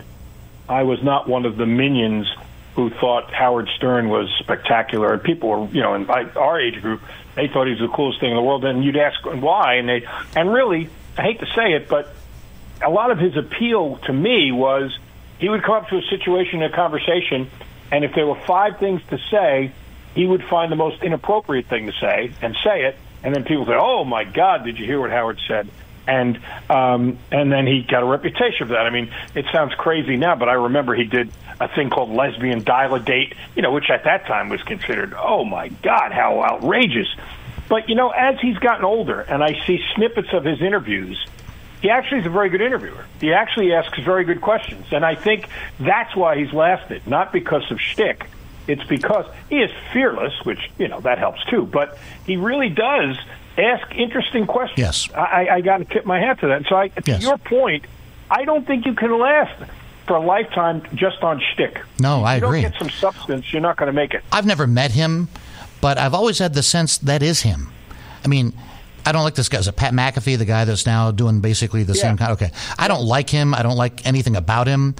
I was not one of the minions who thought Howard Stern was spectacular, and people were, you know, in our age group, they thought he was the coolest thing in the world. And you'd ask why, and they, and really, I hate to say it, but a lot of his appeal to me was he would come up to a situation, a conversation, and if there were five things to say, he would find the most inappropriate thing to say and say it, and then people would say, "Oh my God, did you hear what Howard said?" And um, and then he got a reputation for that. I mean, it sounds crazy now, but I remember he did a thing called lesbian dial a date, you know, which at that time was considered, oh my God, how outrageous. But you know, as he's gotten older, and I see snippets of his interviews, he actually is a very good interviewer. He actually asks very good questions, and I think that's why he's lasted, not because of shtick. It's because he is fearless, which you know that helps too. But he really does ask interesting questions. Yes, I, I got to tip my hat to that. So, I, to yes. your point, I don't think you can last for a lifetime just on shtick. No, I you agree. Get some substance, you're not going to make it. I've never met him, but I've always had the sense that is him. I mean. I don't like this guy. Is it Pat McAfee, the guy that's now doing basically the yeah. same kind? Okay, I don't like him. I don't like anything about him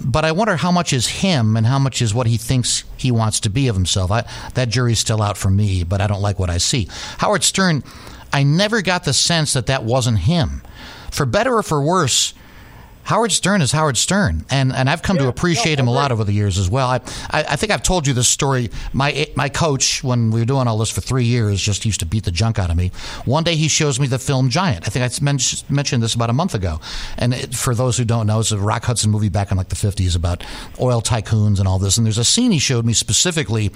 but I wonder how much is him and how much is what he thinks he wants to be of himself. I, that jury's still out for me, but I don't like what I see. Howard Stern, I never got the sense that that wasn't him. For better or for worse, Howard Stern is Howard Stern, and and I've come yeah, to appreciate no, him a lot over the years as well. I, I, I think I've told you this story. My my coach, when we were doing all this for three years, just used to beat the junk out of me. One day he shows me the film Giant. I think I mentioned this about a month ago. And it, for those who don't know, it's a Rock Hudson movie back in like the fifties about oil tycoons and all this. And there's a scene he showed me specifically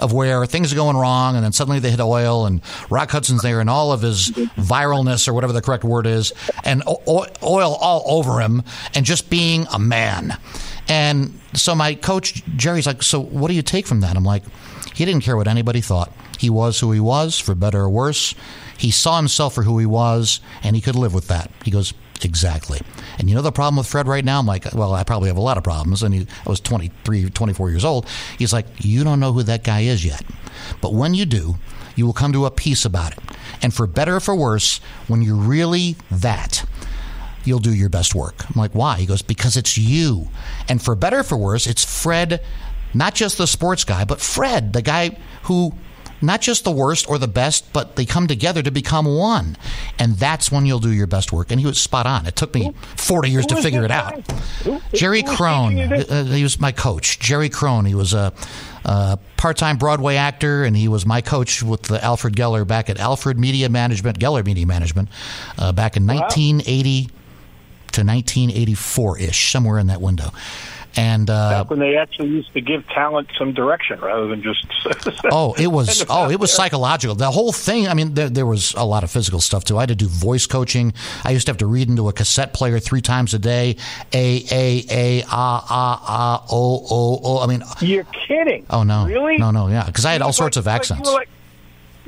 of where things are going wrong, and then suddenly they hit oil, and Rock Hudson's there, in all of his viralness or whatever the correct word is, and oil all over him and just being a man. And so my coach Jerry's like, "So what do you take from that?" I'm like, "He didn't care what anybody thought. He was who he was, for better or worse. He saw himself for who he was, and he could live with that." He goes, Exactly. And you know the problem with Fred right now? I'm like, well, I probably have a lot of problems. And he, I was 23, 24 years old. He's like, you don't know who that guy is yet. But when you do, you will come to a peace about it. And for better or for worse, when you're really that, you'll do your best work. I'm like, why? He goes, because it's you. And for better or for worse, it's Fred, not just the sports guy, but Fred, the guy who not just the worst or the best, but they come together to become one. And that's when you'll do your best work. And he was spot on. It took me 40 years to figure it out. Jerry Crone, uh, he was my coach. Jerry Crone, he was a, a part time Broadway actor, and he was my coach with the Alfred Geller back at Alfred Media Management, Geller Media Management, uh, back in wow. 1980 to 1984 ish, somewhere in that window. And uh, Back when they actually used to give talent some direction rather than just. oh, it was oh, it was psychological. The whole thing. I mean, there, there, was a lot of physical stuff too. I had to do voice coaching. I used to have to read into a cassette player three times a day. A a a ah ah ah o o o. I mean, you're kidding? Oh no, really? No, no, yeah, because I had all sorts of accents. Like,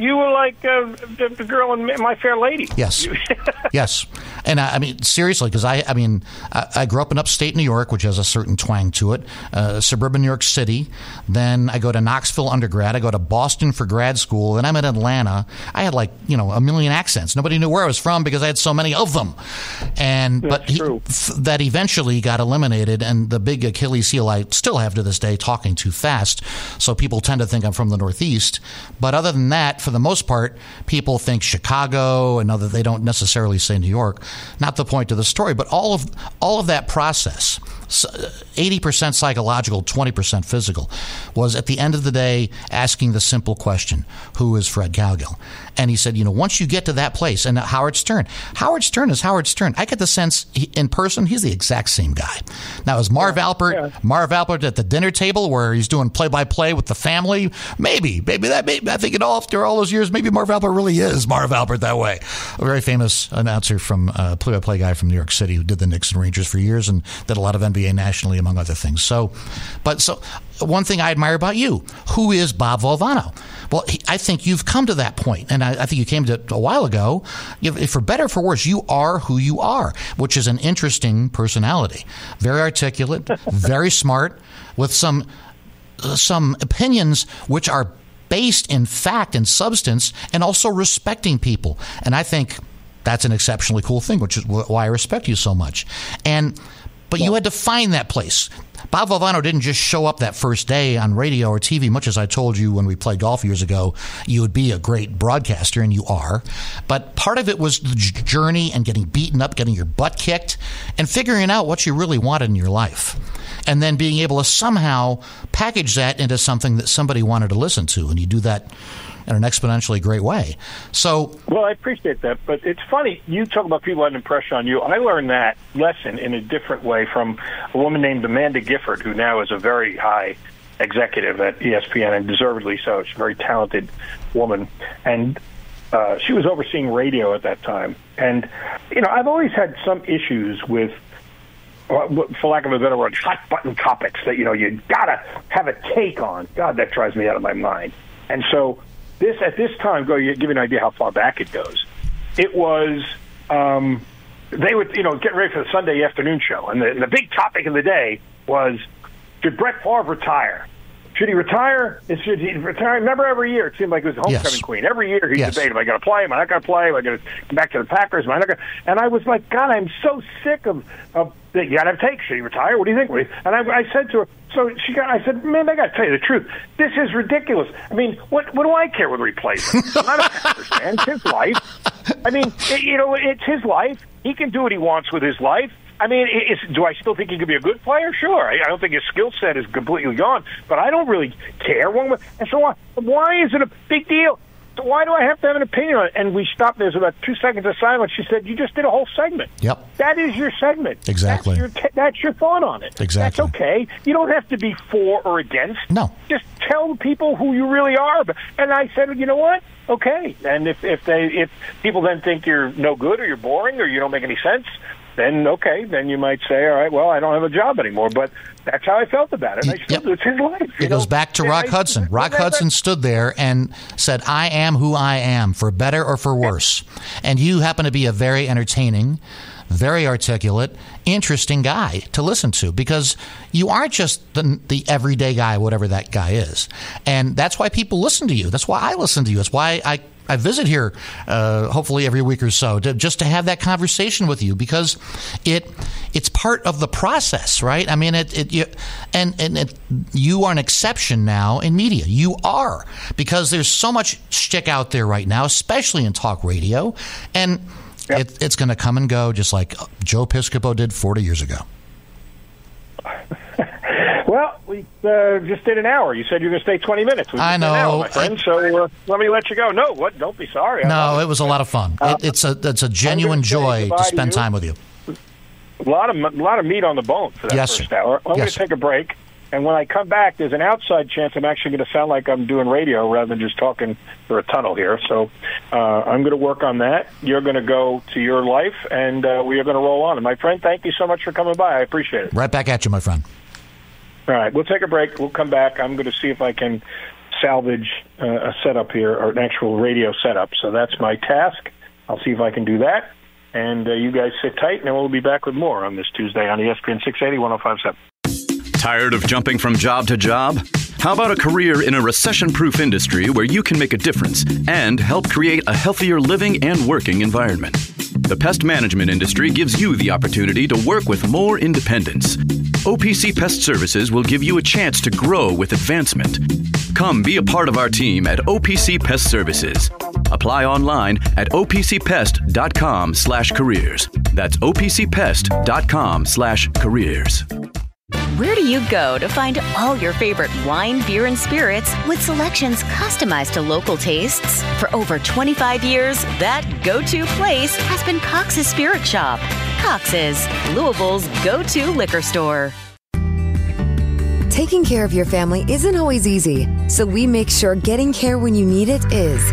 you were like uh, the, the, girl in My Fair Lady. Yes, yes, and I, I, mean seriously, because I, I mean, I, I, grew up in upstate New York, which has a certain twang to it. Uh, suburban New York City. Then I go to Knoxville undergrad. I go to Boston for grad school. Then I'm in Atlanta. I had like you know a million accents. Nobody knew where I was from because I had so many of them. And That's but he, that eventually got eliminated. And the big Achilles heel I still have to this day, talking too fast. So people tend to think I'm from the Northeast. But other than that for the most part, people think Chicago and other. They don't necessarily say New York. Not the point of the story, but all of all of that process 80% psychological, 20% physical, was at the end of the day asking the simple question Who is Fred Cowgill? And he said, You know, once you get to that place, and Howard Stern, Howard Stern is Howard Stern. I get the sense he, in person, he's the exact same guy. Now, is Marv yeah, Albert, yeah. Marv Albert at the dinner table where he's doing play by play with the family? Maybe, maybe that, maybe, I think it all, after all those years, maybe Marv Albert really is Marv Albert that way. A very famous announcer from, uh, play by play guy from New York City who did the Knicks and Rangers for years and did a lot of NBA nationally, among other things. So, but so one thing I admire about you, who is Bob Valvano? Well, he, I think you've come to that point, and I, I think you came to it a while ago. for better or for worse, you are who you are, which is an interesting personality. Very articulate, very smart, with some uh, some opinions which are based in fact and substance, and also respecting people. And I think that's an exceptionally cool thing, which is why I respect you so much. And but you had to find that place. Bob Valvano didn't just show up that first day on radio or TV, much as I told you when we played golf years ago, you would be a great broadcaster, and you are. But part of it was the journey and getting beaten up, getting your butt kicked, and figuring out what you really wanted in your life. And then being able to somehow package that into something that somebody wanted to listen to. And you do that in an exponentially great way. So, well, I appreciate that, but it's funny you talk about people had an impression on you. I learned that lesson in a different way from a woman named Amanda Gifford, who now is a very high executive at ESPN and deservedly so. She's a very talented woman, and uh, she was overseeing radio at that time. And you know, I've always had some issues with uh, for lack of a better word, hot button topics that you know you gotta have a take on. God, that drives me out of my mind. And so this at this time, go give you an idea how far back it goes. It was um, they would you know get ready for the Sunday afternoon show, and the, the big topic of the day was should Brett Favre retire? Should he retire? Should he retire? Remember, every year it seemed like it was the homecoming yes. queen. Every year he yes. debated: Am I going to play? Am I not going to play? Am I going to come back to the Packers? Am I not going? To. And I was like, God, I'm so sick of of that. you got to have take. Should he retire? What do you think? And I, I said to her, so she got. I said, man, I got to tell you the truth. This is ridiculous. I mean, what what do I care he plays? I'm not a Packers fan. It's his life. I mean, it, you know, it's his life. He can do what he wants with his life. I mean, is, do I still think he could be a good player? Sure. I, I don't think his skill set is completely gone, but I don't really care. One and so on. Why is it a big deal? Why do I have to have an opinion on it? And we stopped. There's about two seconds of silence. She said, "You just did a whole segment. Yep, that is your segment. Exactly. That's your, that's your thought on it. Exactly. That's okay. You don't have to be for or against. No, just tell people who you really are. And I said, you know what? Okay. And if if they if people then think you're no good or you're boring or you don't make any sense, then okay, then you might say, all right, well, I don't have a job anymore. But that's how I felt about it. Still, yep. It's his life. It goes back to Rock I, Hudson. Rock Hudson stood there and said, I am who I am, for better or for worse. And you happen to be a very entertaining, very articulate, interesting guy to listen to because you aren't just the, the everyday guy, whatever that guy is. And that's why people listen to you. That's why I listen to you. That's why I I visit here, uh, hopefully every week or so, to, just to have that conversation with you because it it's part of the process, right? I mean, it, it you, and and it, you are an exception now in media. You are because there's so much shtick out there right now, especially in talk radio, and Yep. It, it's going to come and go just like Joe Piscopo did 40 years ago. we uh, just did an hour. You said you were going to stay 20 minutes. I know, hour, my friend. I, so uh, let me let you go. No, what? Don't be sorry. No, it was a lot of fun. Uh, it, it's a it's a genuine joy to spend time with you. A lot of a lot of meat on the bone for that yes, first hour. I'm yes. going to take a break. And when I come back, there's an outside chance I'm actually going to sound like I'm doing radio rather than just talking through a tunnel here. So uh, I'm going to work on that. You're going to go to your life, and uh, we are going to roll on. And my friend, thank you so much for coming by. I appreciate it. Right back at you, my friend. All right, we'll take a break. We'll come back. I'm going to see if I can salvage uh, a setup here, or an actual radio setup. So that's my task. I'll see if I can do that. And uh, you guys sit tight, and we'll be back with more on this Tuesday on ESPN 680 1057. Tired of jumping from job to job? How about a career in a recession proof industry where you can make a difference and help create a healthier living and working environment? The pest management industry gives you the opportunity to work with more independence. OPC Pest Services will give you a chance to grow with advancement. Come be a part of our team at OPC Pest Services. Apply online at opcpest.com/careers. That's opcpest.com/careers. Where do you go to find all your favorite wine, beer, and spirits with selections customized to local tastes? For over 25 years, that go to place has been Cox's Spirit Shop. Cox's, Louisville's go to liquor store. Taking care of your family isn't always easy, so we make sure getting care when you need it is.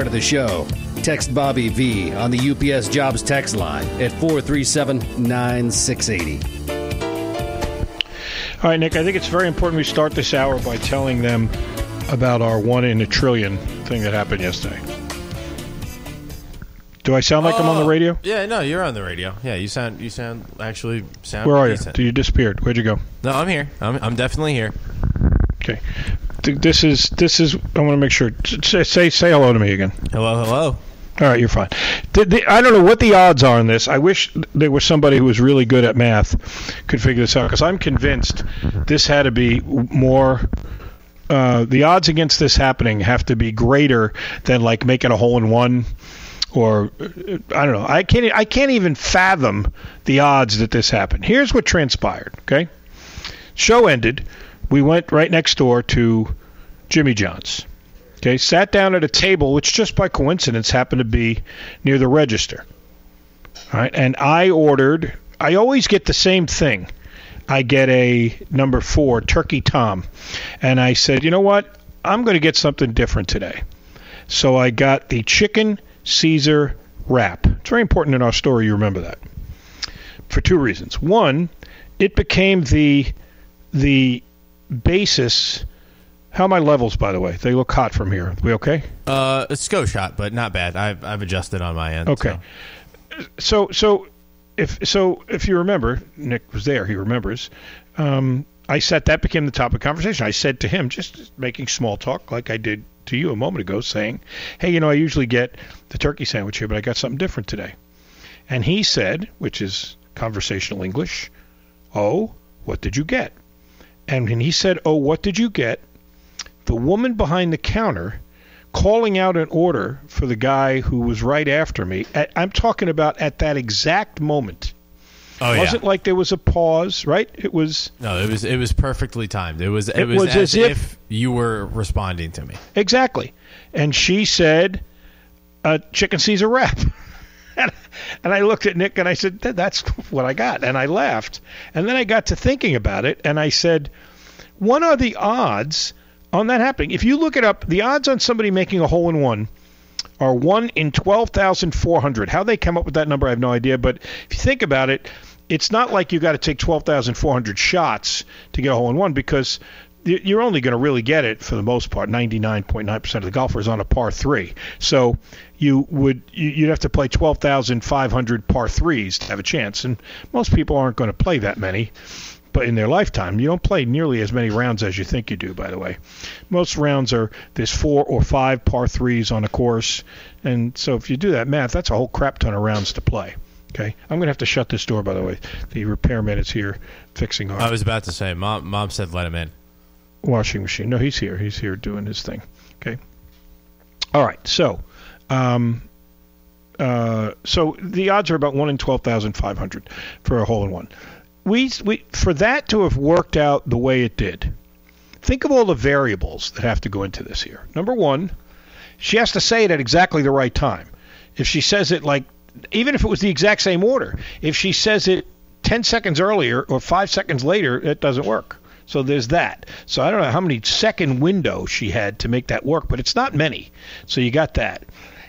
Part of the show. Text Bobby V on the UPS Jobs text line at 437 9680. All right, Nick, I think it's very important we start this hour by telling them about our one in a trillion thing that happened yesterday. Do I sound like I'm on the oh, radio? Yeah, no, you're on the radio. Yeah, you sound you sound actually sound. Where are decent. you? You disappeared. Where'd you go? No, I'm here. I'm I'm definitely here. Okay this is this is. I want to make sure. Say say, say hello to me again. Hello, hello. All right, you're fine. The, the, I don't know what the odds are on this. I wish there was somebody who was really good at math could figure this out because I'm convinced this had to be more. Uh, the odds against this happening have to be greater than like making a hole in one, or uh, I don't know. I can't. I can't even fathom the odds that this happened. Here's what transpired. Okay, show ended we went right next door to Jimmy John's. Okay, sat down at a table which just by coincidence happened to be near the register. All right, and I ordered. I always get the same thing. I get a number four turkey tom, and I said, you know what? I'm going to get something different today. So I got the chicken Caesar wrap. It's very important in our story. You remember that for two reasons. One, it became the the basis How are my levels, by the way? They look hot from here. We okay? Uh, a SCO shot, but not bad. I've I've adjusted on my end. Okay. So so if so if you remember, Nick was there. He remembers. Um, I said that became the topic of conversation. I said to him, just making small talk, like I did to you a moment ago, saying, "Hey, you know, I usually get the turkey sandwich here, but I got something different today." And he said, which is conversational English, "Oh, what did you get?" And when he said, "Oh, what did you get?" the woman behind the counter calling out an order for the guy who was right after me. At, I'm talking about at that exact moment. Oh, it yeah. wasn't like there was a pause, right? It was No, it was it was perfectly timed. It was it, It was, was as, as if, if- you were responding to me. exactly. And she said, uh, "Chicken Caesar wrap." and, and I looked at Nick and I said, "That's what I got," and I laughed. And then I got to thinking about it, and I said, "What are the odds on that happening? If you look it up, the odds on somebody making a hole in one." Are one in twelve thousand four hundred. How they come up with that number, I have no idea. But if you think about it, it's not like you got to take twelve thousand four hundred shots to get a hole in one because you're only going to really get it for the most part. Ninety nine point nine percent of the golfers on a par three. So you would you- you'd have to play twelve thousand five hundred par threes to have a chance, and most people aren't going to play that many. But in their lifetime, you don't play nearly as many rounds as you think you do. By the way, most rounds are there's four or five par threes on a course, and so if you do that math, that's a whole crap ton of rounds to play. Okay, I'm gonna have to shut this door. By the way, the repairman is here fixing our I was about to say, mom mom said let him in. Washing machine. No, he's here. He's here doing his thing. Okay. All right. So, um, uh, so the odds are about one in twelve thousand five hundred for a hole in one. We we for that to have worked out the way it did. Think of all the variables that have to go into this here. Number one, she has to say it at exactly the right time. If she says it like, even if it was the exact same order, if she says it 10 seconds earlier or five seconds later, it doesn't work. So there's that. So I don't know how many second window she had to make that work, but it's not many. So you got that.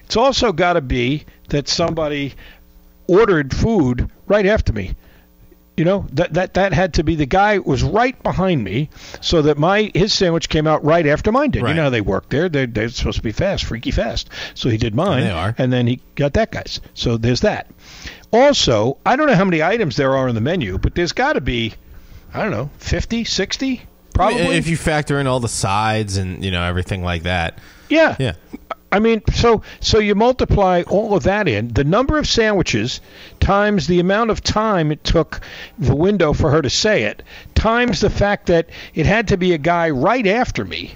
It's also got to be that somebody ordered food right after me. You know that that that had to be the guy was right behind me, so that my his sandwich came out right after mine did. Right. You know how they work there; they're, they're supposed to be fast, freaky fast. So he did mine, they are. and then he got that guy's. So there's that. Also, I don't know how many items there are in the menu, but there's got to be, I don't know, 50, 60, probably. if you factor in all the sides and you know everything like that. Yeah. Yeah. I mean, so so you multiply all of that in the number of sandwiches times the amount of time it took the window for her to say it times the fact that it had to be a guy right after me.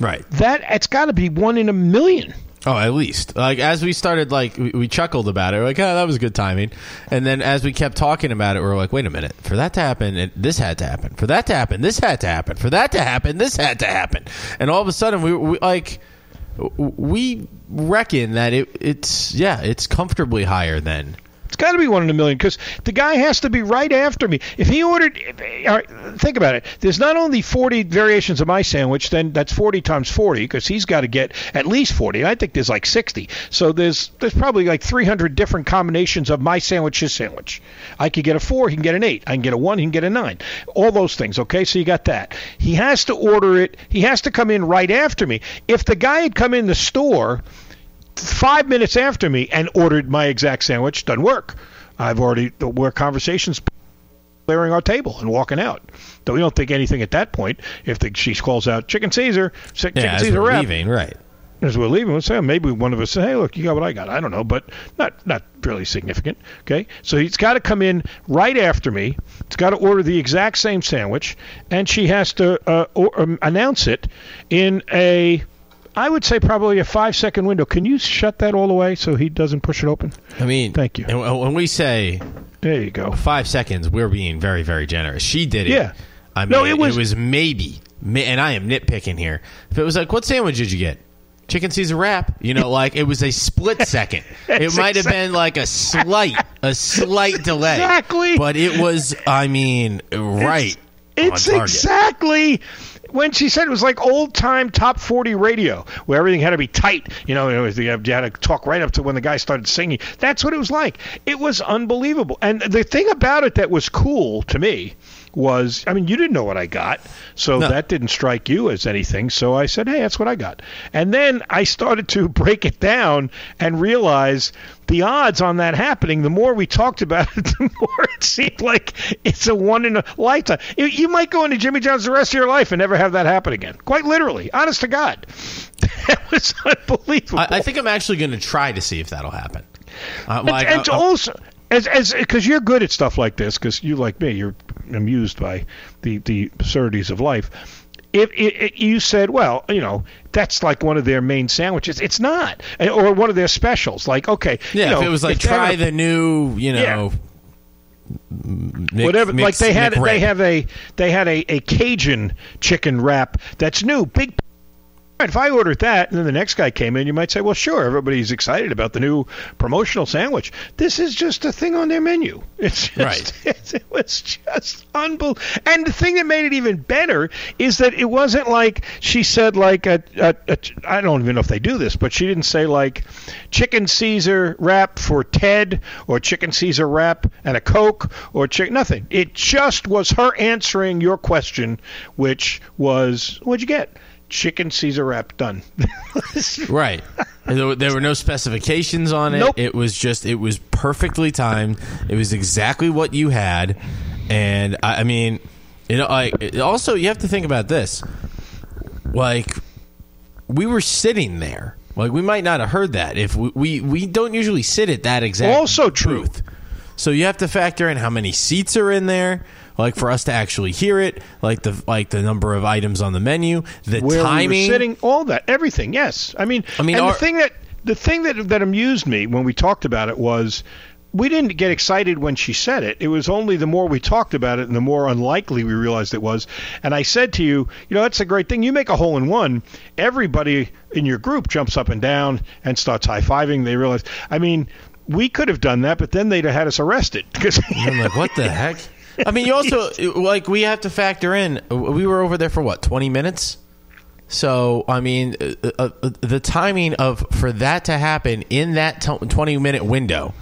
Right. That it's got to be one in a million. Oh, at least. Like as we started, like we, we chuckled about it. We're like, oh, that was good timing. And then as we kept talking about it, we are like, wait a minute. For that to happen, it, this had to happen. For that to happen, this had to happen. For that to happen, this had to happen. And all of a sudden, we, we like we reckon that it it's yeah, it's comfortably higher than. It's got to be one in a million because the guy has to be right after me. If he ordered, uh, right, think about it. There's not only 40 variations of my sandwich, then that's 40 times 40 because he's got to get at least 40. I think there's like 60. So there's there's probably like 300 different combinations of my sandwich, his sandwich. I could get a four, he can get an eight. I can get a one, he can get a nine. All those things. Okay, so you got that. He has to order it. He has to come in right after me. If the guy had come in the store five minutes after me and ordered my exact sandwich doesn't work. I've already we're conversations clearing our table and walking out. Though we don't think anything at that point. If the, she calls out chicken Caesar, chicken Yeah, as Caesar we're wrap, leaving, right? as we're leaving, we'll say maybe one of us say, "Hey, look, you got what I got." I don't know, but not not really significant. Okay, so he's got to come in right after me. He's got to order the exact same sandwich, and she has to uh, or, um, announce it in a, I would say probably a five second window. Can you shut that all the way so he doesn't push it open? I mean, Thank you. And when we say There you go. five seconds, we're being very, very generous. She did it. Yeah. I mean, No, it, it was, was- maybe, and I am nitpicking here. If it was like, what sandwich did you get? Chicken Caesar wrap. You know, like it was a split second. it might have been like a slight, a slight delay. Exactly. But it was, I mean, right. It's target. exactly when she said it was like old time top 40 radio where everything had to be tight. You know, it was, you had to talk right up to when the guy started singing. That's what it was like. It was unbelievable. And the thing about it that was cool to me was, I mean, you didn't know what I got, so No. that didn't strike you as anything. So I said, hey, that's what I got. And then I started to break it down and realize the odds on that happening, the more we talked about it, the more it seemed like it's a one in a lifetime. You- might go into Jimmy John's the rest of your life and never have that happen again. Quite literally. Honest to God. That was unbelievable. I, I think I'm actually going to try to see if that'll happen. Uh, like, and, and uh, uh, also as as because you're good at stuff like this because you like me you're amused by the the absurdities of life. If you said well you know that's like one of their main sandwiches. It's not. Eh, or one of their specials. Like okay yeah, you know, if it was like try a- the new, you know, Mc- whatever like they had they have a they had a, a Cajun chicken wrap that's new. Big if I ordered that and then the next guy came in, you might say, well, sure, everybody's excited about the new promotional sandwich. This is just a thing on their menu. It's just, Right. it was just unbelievable. And the thing that made it even better is that it wasn't like she said, like, a, a, a, I don't even know if they do this, but she didn't say, like, chicken Caesar wrap for Ted or chicken Caesar wrap and a Coke or chicken, nothing. It just was her answering your question, which was, what'd you get? Chicken Caesar wrap done. Right. And There were, no specifications on it. Nope. It was just it was perfectly timed. It was exactly what you had, and I, I mean, you know, like also you have to think about this. Like we were sitting there. Like we might not have heard that if we we, we don't usually sit at that exact Also true. booth. So you have to factor in how many seats are in there, like for us to actually hear it, like the like the number of items on the menu, the where timing. we were sitting, all that, everything. Yes, I mean, I mean, and our- the thing that the thing that that amused me when we talked about it was we didn't get excited when she said it. It was only the more we talked about it and the more unlikely we realized it was. And I said to you, you know, that's a great thing. You make a hole in one, everybody in your group jumps up and down and starts high fiving. They realize, I mean. We could have done that, but then they'd have had us arrested. Because I'm like, what the heck? I mean, you also like we have to factor in. We were over there for what, 20 minutes? So I mean, uh, uh, uh, the timing of for that to happen in that t- 20 minute window,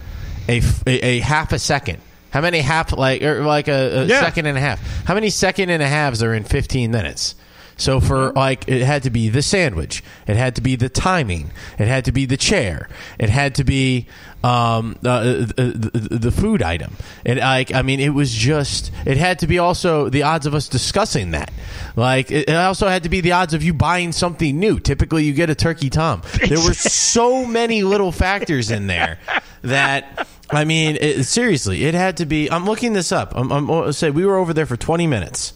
a, f- a- a half a second. How many half like or like a, a Yeah. second and a half? How many second and a halves are in 15 minutes? So for like it had to be the sandwich, it had to be the timing, it had to be the chair, it had to be um, uh, the, the, the food item, and like I mean it was just it had to be also the odds of us discussing that. Like it it also had to be the odds of you buying something new. Typically, you get a turkey tom. There were so many little factors in there that. I mean, it, seriously, it had to be. I'm looking this up. I'm, I'm say we were over there for 20 minutes.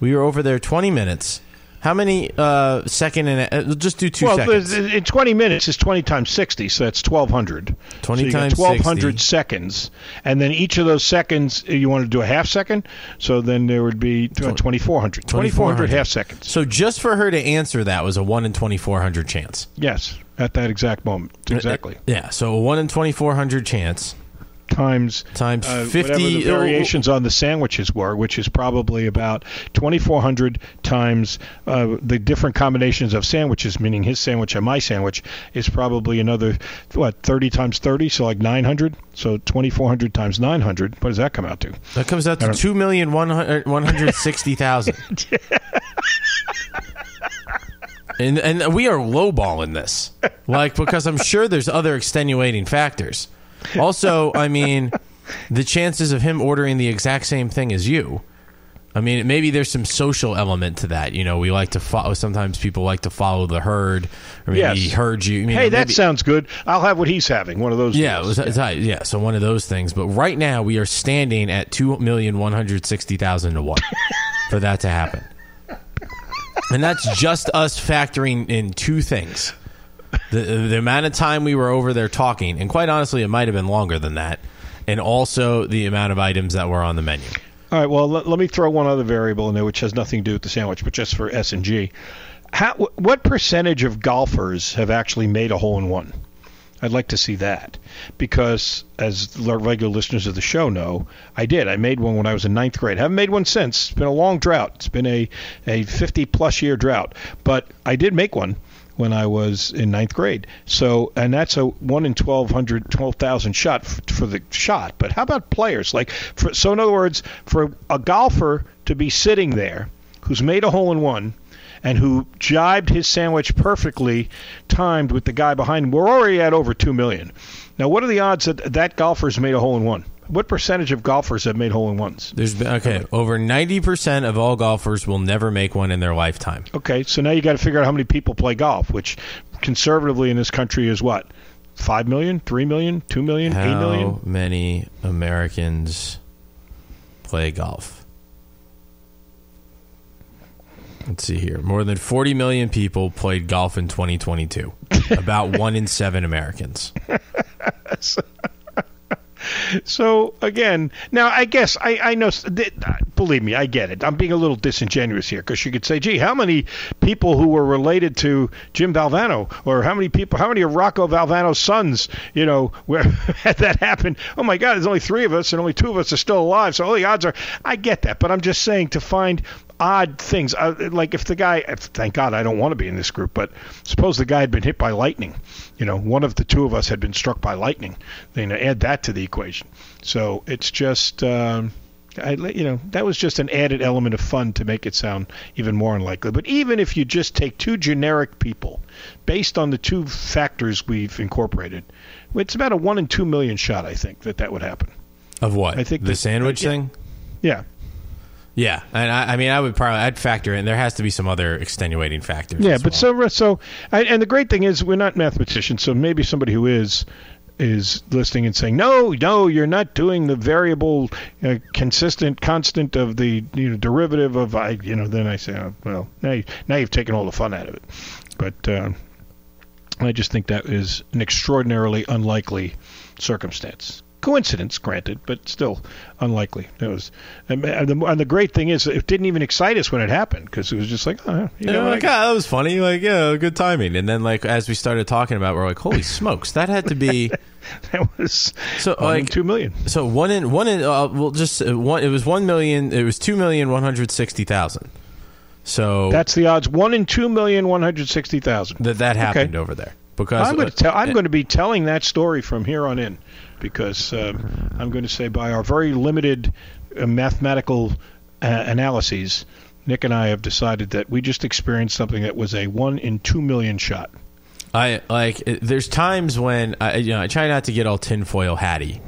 We were over there 20 minutes. How many uh, second and a, uh, just do two well, seconds? in 20 minutes is 20 times 60, so that's 1,200. 20 so times got 1,200 60. seconds. And then each of those seconds, uh, you want to do a half second, so then there would be uh, 2,400. 2,400 half seconds. So just for her to answer that was a one in 2400 chance. Yes, at that exact moment. Exactly. Yeah, so a one in 2400 chance Times times uh, 50 whatever the variations on the sandwiches were, which is probably about 2,400 times uh, the different combinations of sandwiches, meaning his sandwich and my sandwich, is probably another, what, 30 times 30, so like 900? So 2,400 times 900, what does that come out to? That comes out to don't- two million one hundred one hundred sixty thousand. and and we are lowballing this, like because I'm sure there's other extenuating factors. Also, I mean, the chances of him ordering the exact same thing as you. I mean, maybe there's some social element to that. You know, we like to follow. Sometimes people like to follow the herd, or maybe Yes. he heard you. you know, hey, that maybe- sounds good. I'll have what he's having, one of those. yeah, was, yeah. yeah, so one of those things. But right now we are standing at two million one hundred sixty thousand to one for that to happen, and that's just us factoring in two things: the the amount of time we were over there talking, and quite honestly, it might have been longer than that, and also the amount of items that were on the menu. All right. Well, let, let me throw one other variable in there, which has nothing to do with the sandwich, but just for S and G. How, what percentage of golfers have actually made a hole in one? I'd like to see that because, as regular listeners of the show know, I did. I made one when I was in ninth grade. haven't made one since. It's been a long drought. It's been a a 50 plus year drought, but I did make one when I was in ninth grade. So, and that's a one in 1,200, 12,000 shot f- for the shot. But how about players? Like, for, so in other words, for a golfer to be sitting there who's made a hole in one and who jibed his sandwich perfectly timed with the guy behind him, we're already at over 2 million. Now, what are the odds that that golfer's made a hole in one? What percentage of golfers have made hole in ones? There's been okay over ninety percent of all golfers will never make one in their lifetime. Okay, so now you got to figure out how many people play golf, which conservatively in this country is what? 5 million, 3 million, 2 million, How many Americans play golf? Let's see here. More than 40 million people played golf in 2022. About one in seven Americans. So again, now I guess I, I know. Believe me, I get it. I'm being a little disingenuous here because you could say, "Gee, how many people who were related to Jim Valvano, or how many people, how many of Rocco Valvano's sons, you know, where had that happen? Oh my God, there's only three of us, and only two of us are still alive. So all the odds are. I get that, but I'm just saying to find odd things. Uh, like if the guy, thank God I don't want to be in this group, but suppose the guy had been hit by lightning. You know, one of the two of us had been struck by lightning. Then add that to the equation. So it's just, um, I, you know, that was just an added element of fun to make it sound even more unlikely. But even if you just take two generic people, based on the two factors we've incorporated, it's about a one in two million shot. I think that that would happen. Of what? I think the that- sandwich yeah. thing? Yeah. Yeah. And I, I mean, I would probably, I'd factor in, there has to be some other extenuating factors. Yeah, but well. so so, and the great thing is we're not mathematicians, so maybe somebody who is is listening and saying, no, no, you're not doing the variable, uh, consistent, constant of the you know derivative of I, you know. Then I say, oh, well, now you, now you've taken all the fun out of it. But uh, I just think that is an extraordinarily unlikely circumstance. Coincidence, granted, but still unlikely. That was, and the, and the great thing is, it didn't even excite us when it happened because it was just like, oh, you know, like, I- ah, that was funny. Like, yeah, good timing. And then, like, as we started talking about, it, we're like, holy smokes, that had to be. that was so one like two million. So one in one in uh, well, just uh, one. It was one million. It was two million one hundred sixty thousand. So That's the odds. One in two million one hundred sixty thousand. that that happened Okay. over there because I'm going to tell. I'm going to be telling that story from here on in, because um, I'm going to say by our very limited uh, mathematical uh, analyses, Nick and I have decided that we just experienced something that was a one in two million shot. I like. There's times when I, you know, I try not to get all tinfoil hatty,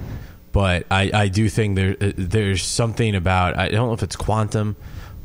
but I, I do think there uh, there's something about I don't know if it's quantum,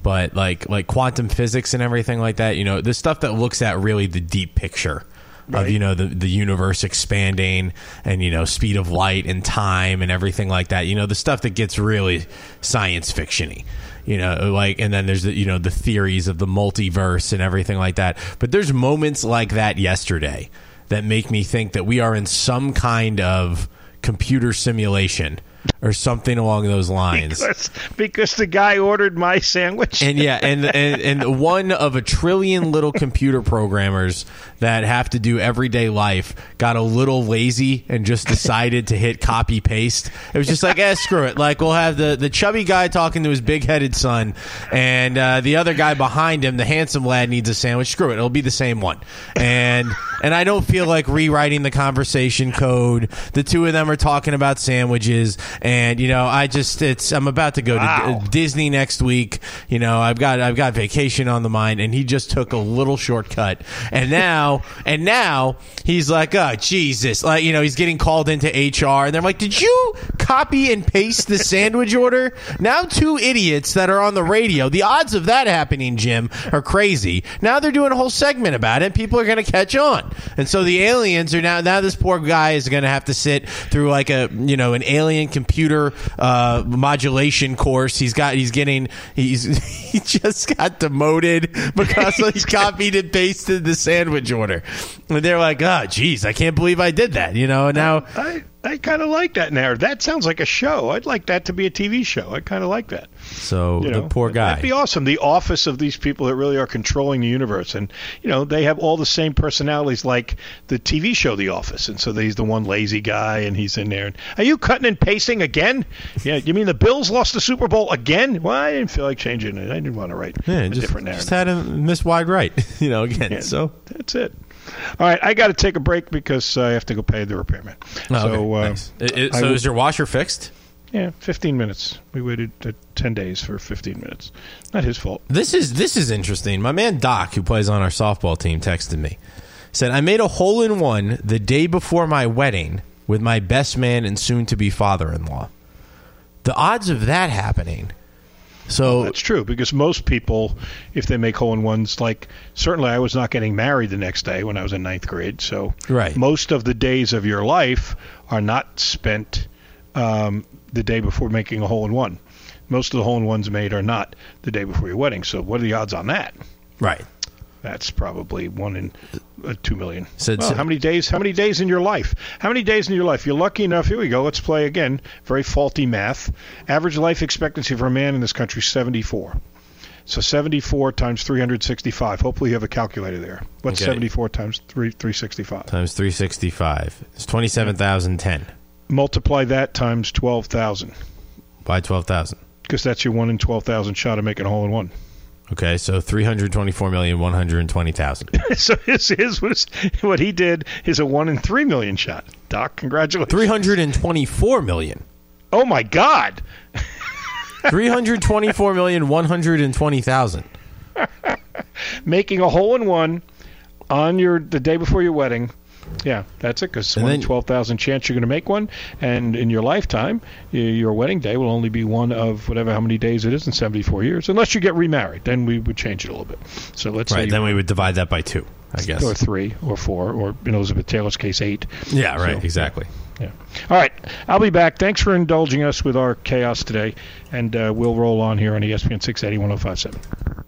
but like like quantum physics and everything like that. You know, the stuff that looks at really the deep picture. Of you know the the universe expanding and you know speed of light and time and everything like that. You know the stuff that gets really science fictiony you know like and then there's the you know the theories of the multiverse and everything like that but there's moments like that yesterday that make me think that we are in some kind of computer simulation or something along those lines Because, because the guy ordered my sandwich. and yeah, and, and and one of a trillion little computer programmers that have to do everyday life got a little lazy and just decided to hit copy paste. It was just like, eh, screw it. Like we'll have the the chubby guy talking to his big headed son, and uh, the other guy behind him, the handsome lad, needs a sandwich. Screw it, it'll be the same one. And and I don't feel like rewriting the conversation code. The two of them are talking about sandwiches, and you know, I just it's I'm about to go to D- Disney next week. You know, I've got I've got vacation on the mind, and he just took a little shortcut, and now and now he's like, oh Jesus, like you know, he's getting called into HR, and they're like, did you copy and paste the sandwich order? Now two idiots that are on the radio. The odds of that happening, Jim, are crazy. Now they're doing a whole segment about it. People are going to catch on, and so the aliens are now. Now this poor guy is going to have to sit through like a you know an alien computer uh, modulation course. He's got he's getting he's he just got demoted because he copied and pasted the sandwich order. And they're like, oh, geez, I can't believe I did that. You know, and now I, I kind of like that narrative. That sounds like a show. I'd like that to be a TV show. I kind of like that. so You the poor guy. That'd be awesome. The office of these people that really are controlling the universe, and you know they have all the same personalities like the TV show The Office, and so he's the one lazy guy, and he's in there. And, are you cutting and pasting again? Yeah, you mean the Bills lost the Super Bowl again? Well, I didn't feel like changing it. I didn't want to write yeah, a just, different narrative. just had him miss wide right. You know, again. Yeah, So that's it. All right, I got to take a break because I have to go pay the repairman. Oh, so, okay, uh, thanks. I- I- I so will- is your washer fixed? Yeah, 15 minutes. We waited uh, 10 days for 15 minutes. Not his fault. This is this is interesting. My man Doc, who plays on our softball team, texted me. Said I made a hole in one the day before my wedding with my best man and soon to be father in law. The odds of that happening. So That's true because most people, if they make hole in ones, like certainly I was not getting married the next day when I was in ninth grade. So Right. most of the days of your life are not spent um, the day before making a hole in one. Most of the hole in ones made are not the day before your wedding. So what are the odds on that? Right. That's probably one in uh, two million. Said- Well, how many days? How many days in your life? How many days in your life? You're lucky enough. Here we go. Let's play again. Very faulty math. Average life expectancy for a man in this country is 74. So 74 times 365. Hopefully you have a calculator there. What's Okay. 74 times 3 365? times three sixty five. It's twenty seven thousand ten Multiply that times 12,000 by twelve thousand. because that's your one in 12,000 shot of making a hole in one. Okay, so three hundred twenty four million one hundred twenty thousand. so his, his was what he did is a one in 3 million shot. Doc, congratulations. Three hundred and twenty four million. Oh my God. Three hundred twenty four million one hundred and twenty thousand. making a hole in one on your the day before your wedding. Yeah, that's it. Because one twelve thousand chance you're going to make one, and in your lifetime, your wedding day will only be one of whatever how many days it is in seventy four years, unless you get remarried. Then we would change it a little bit. So let's Right, then we would divide that by two, I guess. or three or four, or in Elizabeth Taylor's case, eight. Yeah, right, So- exactly. Yeah. All right, I'll be back. Thanks for indulging us with our chaos today, and uh, we'll roll on here on ESPN 680 1057.